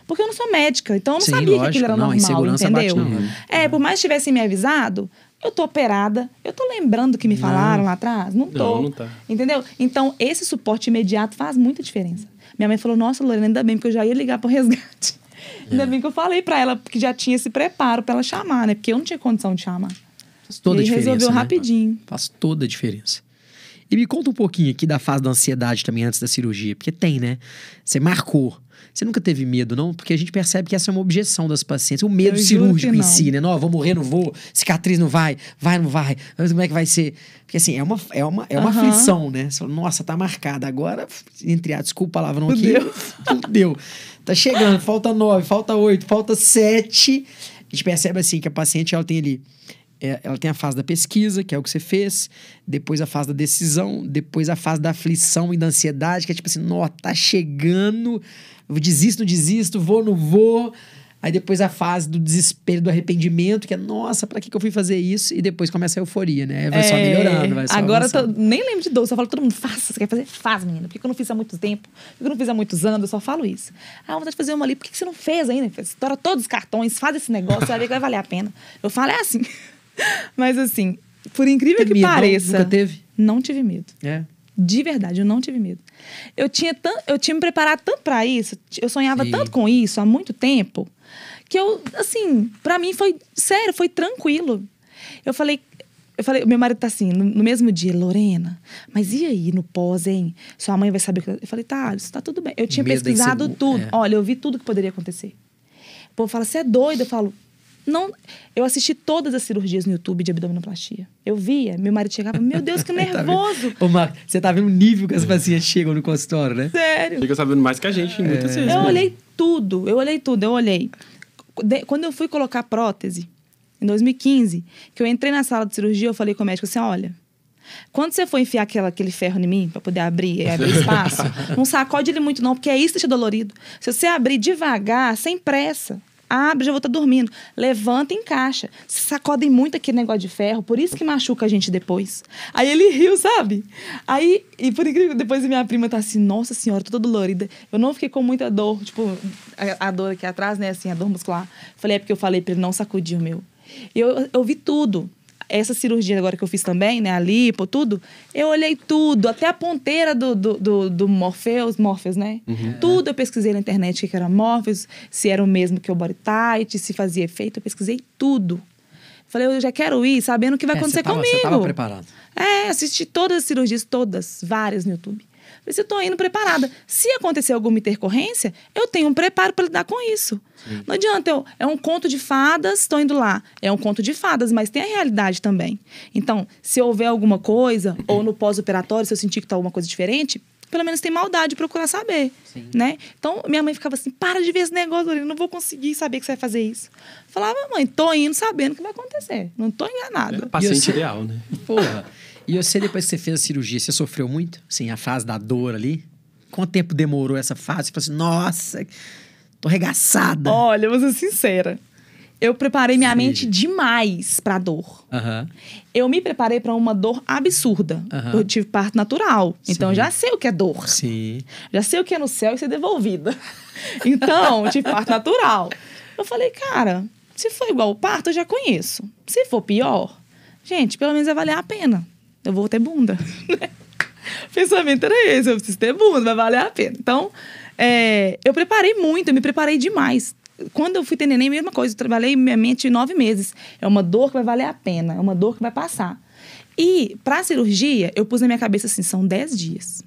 [SPEAKER 2] Porque eu não sou médica, então eu não
[SPEAKER 1] Sim,
[SPEAKER 2] sabia que
[SPEAKER 1] lógico.
[SPEAKER 2] aquilo era
[SPEAKER 1] Não,
[SPEAKER 2] normal, entendeu?
[SPEAKER 1] na hora.
[SPEAKER 2] É, por mais que tivessem me avisado, eu tô operada, eu tô lembrando do que me falaram lá atrás? Não tô.
[SPEAKER 3] Não, não tá.
[SPEAKER 2] Entendeu? Então, esse suporte imediato faz muita diferença. Minha mãe falou: Nossa, Lorena, ainda bem, porque eu já ia ligar pro resgate. Ainda
[SPEAKER 1] É.
[SPEAKER 2] bem que eu falei pra ela, porque já tinha esse preparo pra ela chamar, né? Porque eu não tinha condição de chamar.
[SPEAKER 1] Faz toda a
[SPEAKER 2] e aí
[SPEAKER 1] diferença.
[SPEAKER 2] resolveu
[SPEAKER 1] né?
[SPEAKER 2] rapidinho.
[SPEAKER 1] Faz toda a diferença. E me conta um pouquinho aqui da fase da ansiedade também antes da cirurgia, porque tem, né? Você marcou. Você nunca teve medo, não? Porque a gente percebe que essa é uma objeção das pacientes. O medo
[SPEAKER 2] Eu
[SPEAKER 1] cirúrgico em
[SPEAKER 2] não.
[SPEAKER 1] si, né? Não, vou morrer, não vou. Cicatriz não vai. Vai, não vai. Mas como é que vai ser? Porque assim, é uma, é uma, é uma aflição, né? Você fala, Nossa, tá marcada. Agora, entre a desculpa a palavrão aqui,
[SPEAKER 2] Fudeu.
[SPEAKER 1] fudeu. Tá chegando, falta nove, falta oito, falta sete. A gente percebe assim que a paciente ela tem ali é, ela tem a fase da pesquisa, que é o que você fez, depois a fase da decisão, depois a fase da aflição e da ansiedade, que é tipo assim, nó, tá chegando, desisto, não desisto, vou, não vou. Aí depois a fase do desespero, do arrependimento, que é, nossa, pra que, que eu fui fazer isso? E depois começa a euforia, né? Vai só
[SPEAKER 2] É,
[SPEAKER 1] melhorando, vai só
[SPEAKER 2] Agora tô- nem lembro de dor, só falo todo mundo, faça, você quer fazer? Faz, menina. Por que que eu não fiz há muito tempo? Por que eu não fiz há muitos anos? Eu só falo isso. Ah, vontade de fazer uma ali, por que que você não fez ainda? Estoura todos os cartões, faz esse negócio, você vai ver que vai valer a pena. Eu falo, é assim. Mas assim, por incrível
[SPEAKER 1] Teve
[SPEAKER 2] que
[SPEAKER 1] medo,
[SPEAKER 2] pareça.
[SPEAKER 1] Nunca teve?
[SPEAKER 2] Não tive medo.
[SPEAKER 1] É.
[SPEAKER 2] De verdade, eu não tive medo. Eu tinha, tan- eu tinha me preparado tanto pra isso, eu sonhava
[SPEAKER 1] Sim.
[SPEAKER 2] tanto com isso há muito tempo, que eu, assim, pra mim foi sério, foi tranquilo. Eu falei, eu falei, meu marido tá assim, no, no mesmo dia, Lorena, mas e aí no pós, hein? Sua mãe vai saber que. Eu falei, tá, isso tá tudo bem. Eu tinha
[SPEAKER 1] Medo
[SPEAKER 2] pesquisado tudo.
[SPEAKER 1] é.
[SPEAKER 2] Olha, eu vi tudo que poderia acontecer. O povo fala, você é doida? Eu falo, não. Eu assisti todas as cirurgias no YouTube de abdominoplastia. Eu via, meu marido chegava, meu Deus, que
[SPEAKER 1] Tá
[SPEAKER 2] nervoso.
[SPEAKER 1] Ô, Marco, você tá vendo o nível que as pacientes chegam no consultório, né?
[SPEAKER 2] Sério.
[SPEAKER 3] Fica sabendo mais que a gente, muitas vezes.
[SPEAKER 2] Eu
[SPEAKER 3] mesmo.
[SPEAKER 2] olhei tudo, eu olhei tudo, eu olhei. De- quando eu fui colocar prótese, em 2015, que eu entrei na sala de cirurgia, eu falei com o médico assim: olha. Quando você for enfiar aquela, aquele ferro em mim para poder abrir, e abrir espaço, não sacode ele muito, não, porque é isso que deixa dolorido. Se você abrir devagar, sem pressa, abre, já vou estar dormindo. Levanta e encaixa. Se sacodem muito aquele negócio de ferro, por isso que machuca a gente depois. Aí ele riu, sabe? Aí, e por incrível depois minha prima tá assim, nossa senhora, toda dolorida. Eu não fiquei com muita dor, tipo, a, a dor aqui atrás, né, assim, a dor muscular. Falei, é porque eu falei pra ele não sacudir o meu. Eu, eu vi tudo. Essa cirurgia agora que eu fiz também, né, a lipo, tudo, eu olhei tudo, até a ponteira do, do, do, do Morpheus, Morpheus, né? Tudo eu pesquisei na internet o que era Morpheus, se era o mesmo que o Body Tight, se fazia efeito, eu pesquisei tudo. Falei, eu já quero ir sabendo o que vai
[SPEAKER 1] É,
[SPEAKER 2] acontecer
[SPEAKER 1] você tava,
[SPEAKER 2] comigo.
[SPEAKER 1] Você tava preparado.
[SPEAKER 2] É, assisti todas as cirurgias, todas, várias no YouTube. Se eu tô indo preparada. Se acontecer alguma intercorrência, eu tenho um preparo para lidar com isso. Não adianta eu. É um conto de fadas, tô indo lá. É um conto de fadas, mas tem a realidade também. Então, se houver alguma coisa, ou no pós-operatório, se eu sentir que tá alguma coisa diferente, pelo menos tem maldade de procurar saber.
[SPEAKER 1] Sim.
[SPEAKER 2] Né? Então, minha mãe ficava assim: para de ver esse negócio, Lorena, não vou conseguir saber que você vai fazer isso. Falava, mãe, tô indo sabendo o que vai acontecer. Não tô
[SPEAKER 3] É
[SPEAKER 2] enganada.
[SPEAKER 3] o paciente ideal, né?
[SPEAKER 1] Porra. E você, depois que você fez a cirurgia, você sofreu muito? Assim, a fase da dor ali? Quanto tempo demorou essa fase? Você falou assim, nossa, tô arregaçada.
[SPEAKER 2] Olha, vou ser sincera. Eu preparei minha
[SPEAKER 1] Sim.
[SPEAKER 2] mente demais pra dor. Eu me preparei pra uma dor absurda. Eu tive parto natural. Então,
[SPEAKER 1] Sim.
[SPEAKER 2] eu já sei o que é dor.
[SPEAKER 1] Sim.
[SPEAKER 2] Já sei o que é no céu e ser devolvida. Então, tive parto natural. Eu falei, cara, se for igual o parto, eu já conheço. Se for pior, gente, pelo menos vai valer a pena. Eu vou ter bunda. o pensamento era esse, eu preciso ter bunda, vai valer a pena. Então, é, eu preparei muito, eu me preparei demais. Quando eu fui ter neném, mesma coisa, eu trabalhei minha mente nove meses. É uma dor que vai valer a pena, é uma dor que vai passar. E, pra cirurgia, eu pus na minha cabeça assim, são dez dias.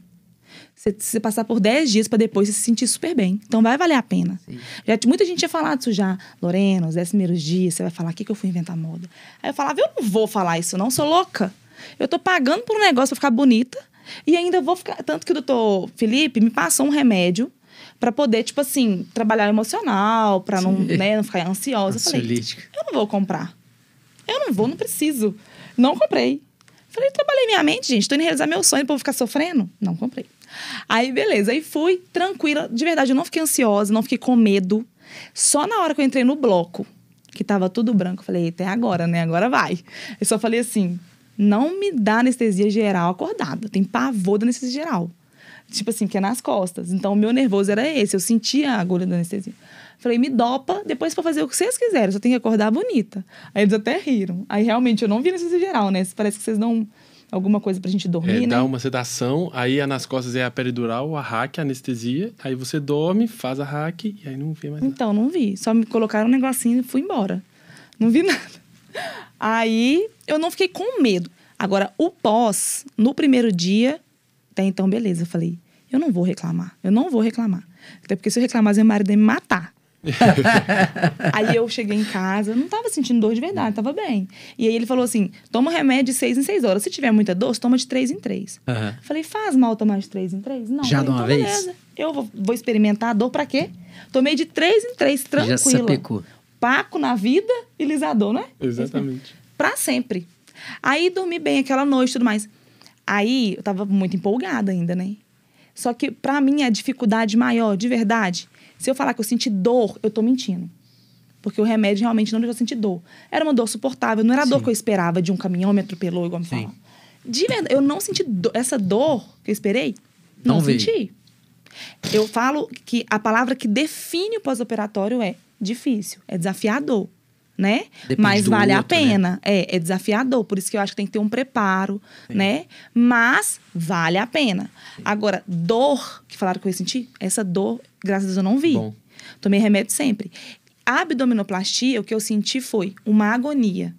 [SPEAKER 2] Você, você passar por 10 dias para depois você se sentir super bem. Então vai valer a pena. Já, muita gente tinha falado isso já. Lorena, os 10 primeiros dias, você vai falar, o que, que eu fui inventar moda? Aí eu falava, eu não vou falar isso, não, sou louca. Eu tô pagando por um negócio pra ficar bonita e ainda vou ficar. Tanto que o doutor Felipe me passou um remédio para poder, tipo assim, trabalhar o emocional, para não, né, não ficar ansiosa. Eu falei, eu não vou comprar. Eu não vou, não preciso. Não comprei. Falei, trabalhei minha mente, gente. Tô indo realizar meu sonho pra eu ficar sofrendo. Não comprei. Aí, beleza. Aí fui tranquila. De verdade, eu não fiquei ansiosa, não fiquei com medo. Só na hora que eu entrei no bloco, que tava tudo branco, eu falei, até agora, né? Agora vai. Eu só falei assim: não me dá anestesia geral acordada. Tem pavor da anestesia geral. Tipo assim, que é nas costas. Então, o meu nervoso era esse. Eu sentia a agulha da anestesia. Falei, me dopa, depois pra fazer o que vocês quiserem. Só tem que acordar bonita. Aí eles até riram. Aí, realmente, eu não vi anestesia geral, né? Parece que vocês dão alguma coisa pra gente dormir,
[SPEAKER 3] É,
[SPEAKER 2] né?
[SPEAKER 3] dá uma sedação, aí a nas costas é a peridural, a hack, a anestesia, aí você dorme, faz a hack e aí não vê mais nada.
[SPEAKER 2] Então, não vi. Só me colocaram um negocinho e fui embora. Não vi nada. Aí eu não fiquei com medo. Agora, o pós, no primeiro dia, até então, beleza. Eu falei, eu não vou reclamar. Eu não vou reclamar. Até porque se eu reclamasse, meu marido ia me matar. aí eu cheguei em casa, não tava sentindo dor de verdade, tava bem. E aí ele falou assim: toma remédio de seis em seis horas. Se tiver muita dor, toma de três em três.
[SPEAKER 1] Aham.
[SPEAKER 2] Falei, faz mal tomar de três em três? Não.
[SPEAKER 1] Já
[SPEAKER 2] Falei,
[SPEAKER 1] de uma
[SPEAKER 2] então,
[SPEAKER 1] vez?
[SPEAKER 2] beleza. Eu vou, vou experimentar a dor pra quê? Tomei de três em três,
[SPEAKER 1] Já
[SPEAKER 2] tranquila.
[SPEAKER 1] sapecou.
[SPEAKER 2] Paco na vida e lisador, né?
[SPEAKER 3] Exatamente.
[SPEAKER 2] Pra sempre. Aí dormi bem aquela noite e tudo mais. Aí eu tava muito empolgada ainda, né? Só que pra mim a dificuldade maior, de verdade, se eu falar que eu senti dor, eu tô mentindo. Porque o remédio realmente não deixou eu sentir dor. Era uma dor suportável, não era a dor
[SPEAKER 1] Sim.
[SPEAKER 2] que eu esperava de um caminhão me atropelou, igual me
[SPEAKER 1] Sim.
[SPEAKER 2] falaram. De verdade, eu não senti do- essa dor que eu esperei.
[SPEAKER 1] Não
[SPEAKER 2] Não, senti. Eu falo que a palavra que define o pós-operatório é difícil, é desafiador, né?
[SPEAKER 1] Depende
[SPEAKER 2] Mas vale a
[SPEAKER 1] outro, né?
[SPEAKER 2] pena. É, é desafiador, por isso que eu acho que tem que ter um preparo, né? Mas vale a pena. Agora, dor, que falaram que eu ia sentir, essa dor, graças a Deus, eu não vi.
[SPEAKER 1] Bom.
[SPEAKER 2] Tomei remédio sempre. A abdominoplastia, o que eu senti foi uma agonia.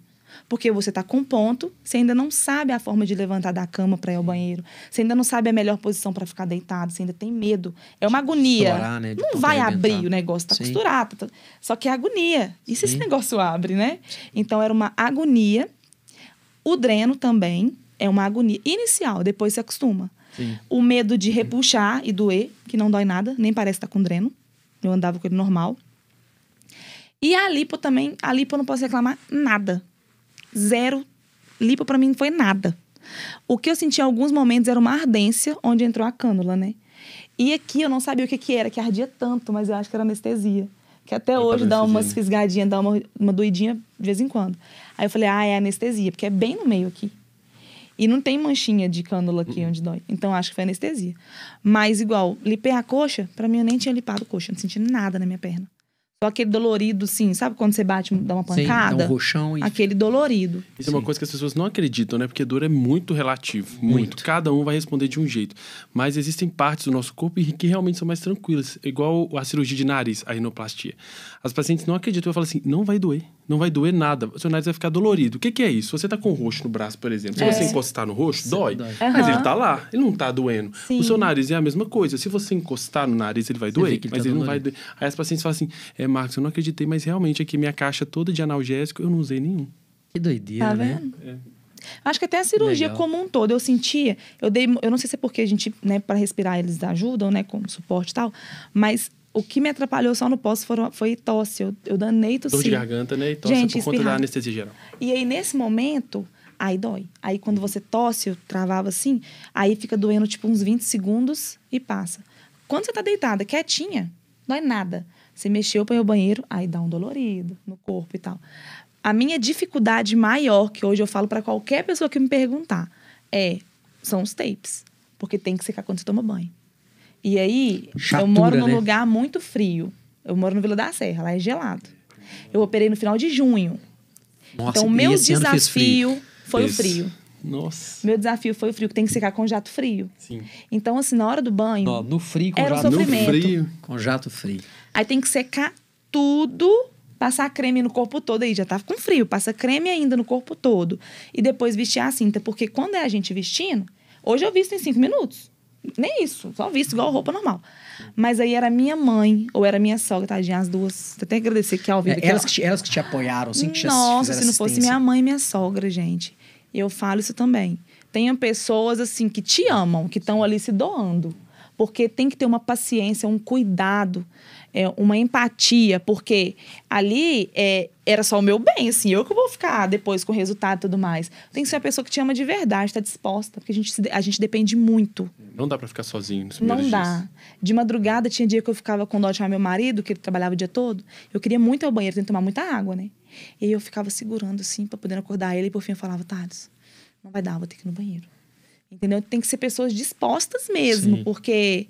[SPEAKER 2] Porque você tá com ponto, você ainda não sabe a forma de levantar da cama para ir ao banheiro. Você ainda não sabe a melhor posição para ficar deitado, você ainda tem medo. É uma agonia.
[SPEAKER 1] estourar, né?
[SPEAKER 2] Não vai abrir o negócio, tá
[SPEAKER 1] Sim.
[SPEAKER 2] costurado. tá- Só que é agonia. E se esse negócio abre, né? Então era uma agonia. O dreno também é uma agonia inicial, depois se acostuma.
[SPEAKER 1] Sim.
[SPEAKER 2] O medo de repuxar e doer, que não dói nada, nem parece estar com dreno. Eu andava com ele normal. E a lipo também, a lipo eu não posso reclamar nada. Zero. Lipo pra mim não foi nada. O que eu senti em alguns momentos era uma ardência onde entrou a cânula, né? E aqui eu não sabia o que, que era, que ardia tanto, mas eu acho que era anestesia. Que até
[SPEAKER 3] Foi
[SPEAKER 2] hoje dá umas
[SPEAKER 3] né?
[SPEAKER 2] fisgadinhas, dá uma, uma doidinha de vez em quando. Aí eu falei, ah, é anestesia, porque é bem no meio aqui. E não tem manchinha de cânula aqui onde dói. Então acho que foi anestesia. Mas igual, lipei a coxa, pra mim eu nem tinha lipado coxa, não senti nada na minha perna. Só aquele dolorido, sim, sabe quando você bate, dá uma
[SPEAKER 1] Sim,
[SPEAKER 2] pancada?
[SPEAKER 1] dá um roxão e...
[SPEAKER 2] Aquele dolorido.
[SPEAKER 3] Isso é uma
[SPEAKER 1] Sim.
[SPEAKER 3] coisa que as pessoas não acreditam, né? Porque dor é muito relativo, muito.
[SPEAKER 1] Muito.
[SPEAKER 3] Cada um vai responder de um jeito. Mas existem partes do nosso corpo que realmente são mais tranquilas, igual a cirurgia de nariz, a rinoplastia. As pacientes não acreditam, eu falo assim, não vai doer, não vai doer nada. O seu nariz vai ficar dolorido. O que, que é isso? Você tá com roxo no braço, por exemplo. Se
[SPEAKER 2] É.
[SPEAKER 3] você encostar no roxo, dói.
[SPEAKER 1] dói.
[SPEAKER 3] Mas
[SPEAKER 2] Aham.
[SPEAKER 3] ele tá lá, ele não tá doendo.
[SPEAKER 2] Sim.
[SPEAKER 3] O seu nariz é a mesma coisa. Se você encostar no nariz, ele vai
[SPEAKER 1] Você
[SPEAKER 3] doer,
[SPEAKER 1] ele
[SPEAKER 3] mas
[SPEAKER 1] tá
[SPEAKER 3] ele não vai
[SPEAKER 1] dolorido.
[SPEAKER 3] doer. Aí as pacientes falam assim: é, Marcos, eu não acreditei, mas realmente aqui minha caixa toda de analgésico, eu não usei nenhum.
[SPEAKER 1] Que doideira,
[SPEAKER 2] Tá
[SPEAKER 1] né?
[SPEAKER 2] vendo? Acho que até a cirurgia
[SPEAKER 1] Legal.
[SPEAKER 2] como um todo, eu sentia, eu dei, eu não sei se é porque a gente, né, para respirar eles ajudam, né, com suporte e tal, mas o que me atrapalhou só no pós foram, foi tosse, eu, eu danei
[SPEAKER 3] Dor
[SPEAKER 2] tossi.
[SPEAKER 3] de garganta, né? E tosse
[SPEAKER 2] Gente,
[SPEAKER 3] por conta da
[SPEAKER 2] espirrar.
[SPEAKER 3] anestesia geral.
[SPEAKER 2] E aí, nesse momento, aí dói. Aí, quando você tosse, eu travava assim, aí fica doendo, tipo, uns 20 segundos e passa. Quando você tá deitada, quietinha, não é nada. Você mexeu para o banheiro, aí dá um dolorido no corpo e tal. A minha dificuldade maior, que hoje eu falo para qualquer pessoa que me perguntar, é são os tapes. Porque tem que secar quando você toma banho. E aí, eu
[SPEAKER 1] Chatura,
[SPEAKER 2] moro num
[SPEAKER 1] né?
[SPEAKER 2] lugar muito frio. Eu moro no Vila da Serra, lá é gelado. Eu operei no final de junho.
[SPEAKER 1] Nossa,
[SPEAKER 2] então, o meu desafio foi
[SPEAKER 3] Esse.
[SPEAKER 2] o frio.
[SPEAKER 3] Nossa.
[SPEAKER 2] Meu desafio foi o frio, que tem que secar com jato frio.
[SPEAKER 3] Sim.
[SPEAKER 2] Então, assim, na hora do banho,
[SPEAKER 1] Ó, no frio, com
[SPEAKER 2] Era um
[SPEAKER 1] jato,
[SPEAKER 2] sofrimento.
[SPEAKER 3] No frio.
[SPEAKER 1] com jato frio.
[SPEAKER 2] aí tem que secar tudo, passar creme no corpo todo. Aí já tava com frio, passa creme ainda no corpo todo. E depois vestir a cinta, porque quando é a gente vestindo, hoje eu visto em cinco minutos. Nem isso, só visto igual roupa normal. Mas aí era minha mãe, ou era minha sogra, tadinha, as duas. Até agradecer que ao vivo.
[SPEAKER 1] É,
[SPEAKER 2] aqui,
[SPEAKER 1] elas,
[SPEAKER 2] ó.
[SPEAKER 1] que te, elas que te apoiaram, assim, que te
[SPEAKER 2] Nossa, se não fosse minha mãe e minha sogra, gente. Eu falo isso também. Tenham pessoas assim que te amam, que estão ali se doando. Porque tem que ter uma paciência, um cuidado, é, uma empatia, porque ali é, era só o meu bem, assim, eu que vou ficar depois com o resultado e tudo mais. Tem que ser uma pessoa que te ama de verdade, está disposta, porque a gente, se- a gente depende muito.
[SPEAKER 3] Não dá pra ficar sozinho nos
[SPEAKER 2] Não
[SPEAKER 3] primeiros
[SPEAKER 2] dá.
[SPEAKER 3] dias.
[SPEAKER 2] De madrugada, tinha dia que eu ficava com dó de chamar meu marido, que ele trabalhava o dia todo. Eu queria muito ir ao banheiro, tem que tomar muita água, né? E aí eu ficava segurando, assim, pra poder acordar ele. E por fim eu falava, Thales, não vai dar, vou ter que ir no banheiro. Entendeu? Tem que ser pessoas dispostas mesmo,
[SPEAKER 1] Sim.
[SPEAKER 2] porque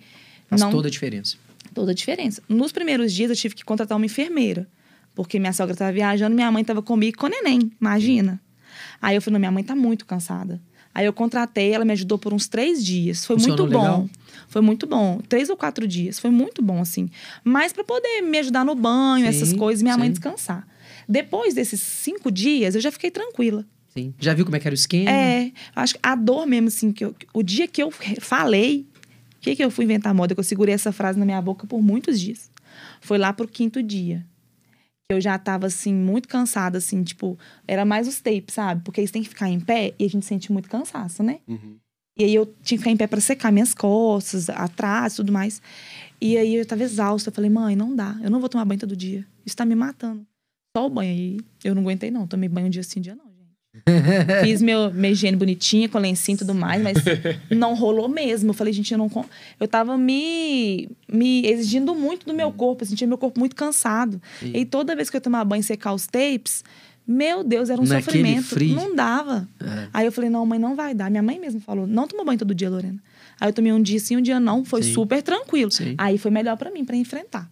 [SPEAKER 1] Faz
[SPEAKER 2] não
[SPEAKER 1] toda a diferença.
[SPEAKER 2] Toda a diferença. Nos primeiros dias eu tive que contratar uma enfermeira, porque minha sogra estava viajando, minha mãe estava comigo com o neném, imagina. Aí eu falei, minha mãe tá muito cansada. Aí eu contratei, ela me ajudou por uns três dias. Foi
[SPEAKER 1] Funcionou
[SPEAKER 2] muito bom.
[SPEAKER 1] legal?
[SPEAKER 2] Foi muito bom. Três ou quatro dias. Foi muito bom, assim. Mas para poder me ajudar no banho, essas
[SPEAKER 1] Sim,
[SPEAKER 2] coisas, minha mãe
[SPEAKER 1] sim.
[SPEAKER 2] descansar. Depois desses cinco dias, eu já fiquei tranquila.
[SPEAKER 1] Sim. Já viu como é que era o esquema?
[SPEAKER 2] É, acho que a dor mesmo, assim, que eu- o dia que eu falei, que, que eu fui inventar moda? Que eu segurei essa frase na minha boca por muitos dias. Foi lá pro quinto dia. Que eu já tava, assim, muito cansada, assim, tipo, era mais os tapes, sabe? Porque eles têm que ficar em pé e a gente sente muito cansaço, né?
[SPEAKER 3] Uhum.
[SPEAKER 2] E aí eu tinha que ficar em pé pra secar minhas costas, atrás, tudo mais. E aí eu tava exausta. Eu falei, mãe, não dá. Eu não vou tomar banho todo dia. Isso tá me matando. Só o banho aí. Eu não aguentei, não. Tomei banho um dia sim, um dia não. Fiz meu, minha higiene bonitinha, com lencinho e tudo mais, mas não rolou mesmo. Eu falei, gente, eu não. Eu tava me, me exigindo muito do meu corpo. Eu sentia meu corpo muito cansado.
[SPEAKER 1] Sim.
[SPEAKER 2] E toda vez que eu tomava banho e secar os tapes, meu Deus, era um
[SPEAKER 1] Naquele
[SPEAKER 2] sofrimento.
[SPEAKER 1] frio.
[SPEAKER 2] Não dava.
[SPEAKER 1] É.
[SPEAKER 2] Aí eu falei, não, mãe, não vai dar. Minha mãe mesmo falou, não toma banho todo dia, Lorena. Aí eu tomei um dia sim, um dia não. Foi
[SPEAKER 1] Sim.
[SPEAKER 2] super tranquilo.
[SPEAKER 1] Sim.
[SPEAKER 2] Aí foi melhor pra mim, pra enfrentar.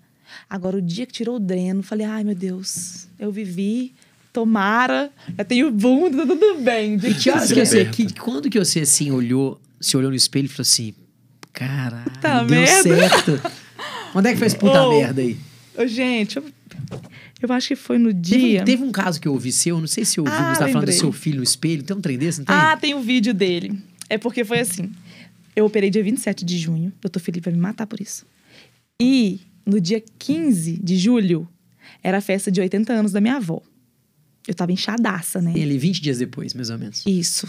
[SPEAKER 2] Agora, o dia que tirou o dreno, falei, ai, meu Deus, eu vivi, tomara, eu tenho bunda, tá tudo bem.
[SPEAKER 1] E que horas que você, que, quando que você, assim, olhou, se olhou no espelho e falou assim, caralho,
[SPEAKER 2] Puta
[SPEAKER 1] deu
[SPEAKER 2] merda."
[SPEAKER 1] certo. Onde é que fez puta
[SPEAKER 2] Oh.
[SPEAKER 1] merda aí?
[SPEAKER 2] Ô, gente, eu, eu acho que foi no
[SPEAKER 1] Teve,
[SPEAKER 2] dia...
[SPEAKER 1] um- teve um caso que eu ouvi seu, não sei se eu ouvi,
[SPEAKER 2] Ah,
[SPEAKER 1] mas você tava falando do seu filho no espelho, tem um trem desse, não tem?
[SPEAKER 2] Ah, tem o vídeo dele. É porque foi assim. Eu operei dia 27 de junho. Doutor Felipe vai me matar por isso. E no dia 15 de julho, era a festa de 80 anos da minha avó. Eu tava inchadaça, né?
[SPEAKER 1] Ele 20 dias depois, mais ou menos.
[SPEAKER 2] Isso.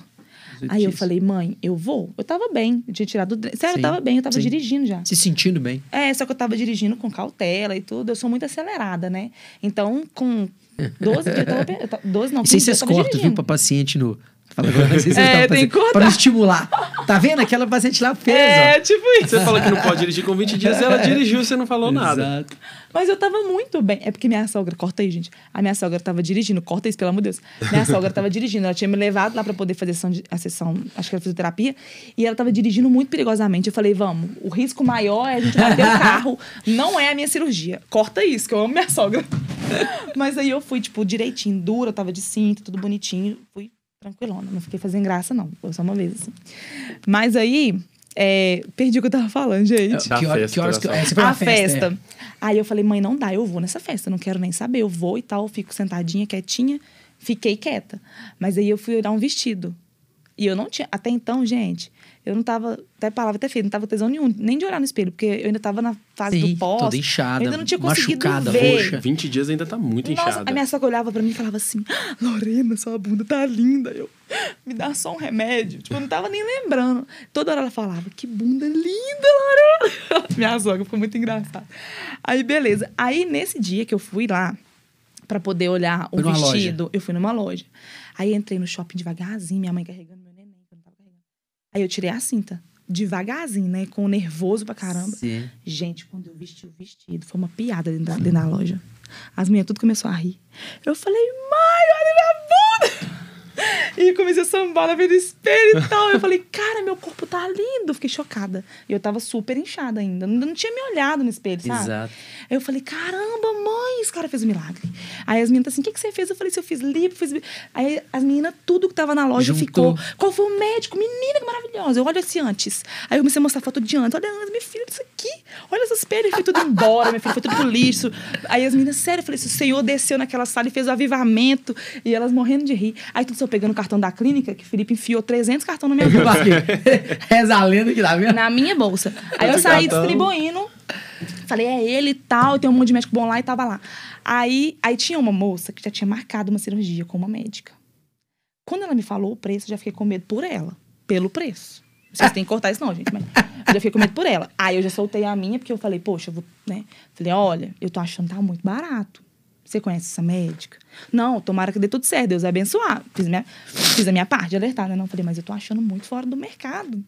[SPEAKER 1] 18
[SPEAKER 2] Aí eu
[SPEAKER 1] dias.
[SPEAKER 2] falei, mãe, eu vou. Eu tava bem. Eu tinha tirado Sério,
[SPEAKER 1] Sim,
[SPEAKER 2] eu tava bem, eu tava
[SPEAKER 1] sim.
[SPEAKER 2] dirigindo já.
[SPEAKER 1] Se sentindo bem.
[SPEAKER 2] É, só que eu tava dirigindo com cautela e tudo. Eu sou muito acelerada, né? Então, com 12 dias, eu tava, eu tava 12 não,
[SPEAKER 1] E sem
[SPEAKER 2] 15 dias
[SPEAKER 1] vocês
[SPEAKER 2] eu tava
[SPEAKER 1] cortam, viu, pra paciente no... Fala
[SPEAKER 2] É, tem que cortar.
[SPEAKER 1] Pra estimular. Tá vendo? Aquela paciente lá fez, ó.
[SPEAKER 2] É, tipo isso.
[SPEAKER 3] Você fala que não pode dirigir com 20 dias, ela dirigiu, você não falou nada.
[SPEAKER 1] Exato.
[SPEAKER 2] Mas eu tava muito bem. É porque minha sogra, corta aí, gente. A minha sogra tava dirigindo, corta isso, pelo amor de Deus. Minha sogra tava dirigindo, ela tinha me levado lá pra poder fazer a sessão, de- a sessão, acho que era fisioterapia, e ela tava dirigindo muito perigosamente. Eu falei, vamos, o risco maior é a gente bater o carro, não é a minha cirurgia. Corta isso, que eu amo minha sogra. Mas aí eu fui, tipo, direitinho, dura, eu tava de cinto, tudo bonitinho, fui tranquilona. Não fiquei fazendo graça, não. Foi só uma vez, assim. Mas aí, É, perdi o que eu tava falando, gente.
[SPEAKER 3] Da
[SPEAKER 1] que, hora-
[SPEAKER 3] festa,
[SPEAKER 1] que horas que,
[SPEAKER 3] da
[SPEAKER 1] é, você foi
[SPEAKER 2] a
[SPEAKER 1] na
[SPEAKER 2] festa.
[SPEAKER 1] é.
[SPEAKER 2] Aí eu falei, mãe, não dá, eu vou nessa festa, não quero nem saber. Eu vou e tal, fico sentadinha, quietinha. Fiquei quieta. Mas aí eu fui olhar um vestido. E eu não tinha. Até então, gente, eu não tava. Até palavra até feia, não tava tesão nenhum, nem de olhar no espelho, porque eu ainda tava na fase
[SPEAKER 1] Sim,
[SPEAKER 2] do pós.
[SPEAKER 1] toda inchada,
[SPEAKER 2] eu ainda não tinha conseguido
[SPEAKER 1] machucada,
[SPEAKER 2] ver.
[SPEAKER 1] roxa.
[SPEAKER 3] 20 dias ainda tá muito
[SPEAKER 2] Nossa,
[SPEAKER 3] inchada.
[SPEAKER 2] a minha sogra olhava pra mim e falava assim: "Ah, Lorena, sua bunda tá linda. Eu, me dá só um remédio. Tipo, eu não tava nem lembrando. Toda hora ela falava: Que bunda linda, Lorena. minha sogra ficou muito engraçada. Aí, beleza. Aí, nesse dia que eu fui lá pra poder olhar o
[SPEAKER 1] Foi numa loja.
[SPEAKER 2] vestido, eu fui numa loja. Aí entrei no shopping devagarzinho, minha mãe carregando meu neném, que eu não tava carregando. Aí eu tirei a cinta. Devagarzinho, né? Com nervoso pra caramba.
[SPEAKER 1] Sim.
[SPEAKER 2] Gente, quando eu vesti o vestido, foi uma piada dentro da, dentro da loja. As meninas tudo começou a rir. Eu falei, mãe, olha minha bunda! E comecei a sambar na frente do espelho e tal. Eu falei, cara, meu corpo tá lindo. Fiquei chocada. E eu tava super inchada ainda. Não, não tinha me olhado no espelho, sabe?
[SPEAKER 1] Exato.
[SPEAKER 2] Aí eu falei, caramba, mãe, esse cara fez um milagre. Aí as meninas assim, o que, que você fez? Eu falei, se eu fiz lipo, fiz... lipo." Aí as meninas, tudo que tava na loja
[SPEAKER 1] Juntou.
[SPEAKER 2] ficou. Qual foi o médico? Menina, que maravilhosa. Eu olho esse antes. Aí eu comecei a mostrar foto de antes. Olha, antes, minha filha, isso aqui. Olha esse espelho. Foi tudo embora, minha filha, foi tudo pro lixo. Aí as meninas, sério, eu falei, se o senhor desceu naquela sala e fez o avivamento. E elas morrendo de rir. Aí tudo eu pegando o cartão da clínica, que o Felipe enfiou 300 cartões na minha bolsa.
[SPEAKER 1] Reza a lenda que tá vendo?
[SPEAKER 2] na minha bolsa. Aí eu saí
[SPEAKER 3] cartão.
[SPEAKER 2] distribuindo. Falei, é ele e tal, tem um monte de médico bom lá e tava lá. Aí, aí tinha uma moça que já tinha marcado uma cirurgia com uma médica. Quando ela me falou o preço, eu já fiquei com medo por ela. Pelo preço. Vocês têm que cortar isso não, gente, mas eu já fiquei com medo por ela. Aí eu já soltei a minha, porque eu falei, poxa, eu vou, né? Falei, olha, eu tô achando que tá muito barato. Você conhece essa médica? Não, tomara que dê tudo certo, Deus abençoar. Fiz, minha, fiz a minha parte de alertar, né? Não, falei, mas eu tô achando muito fora do mercado.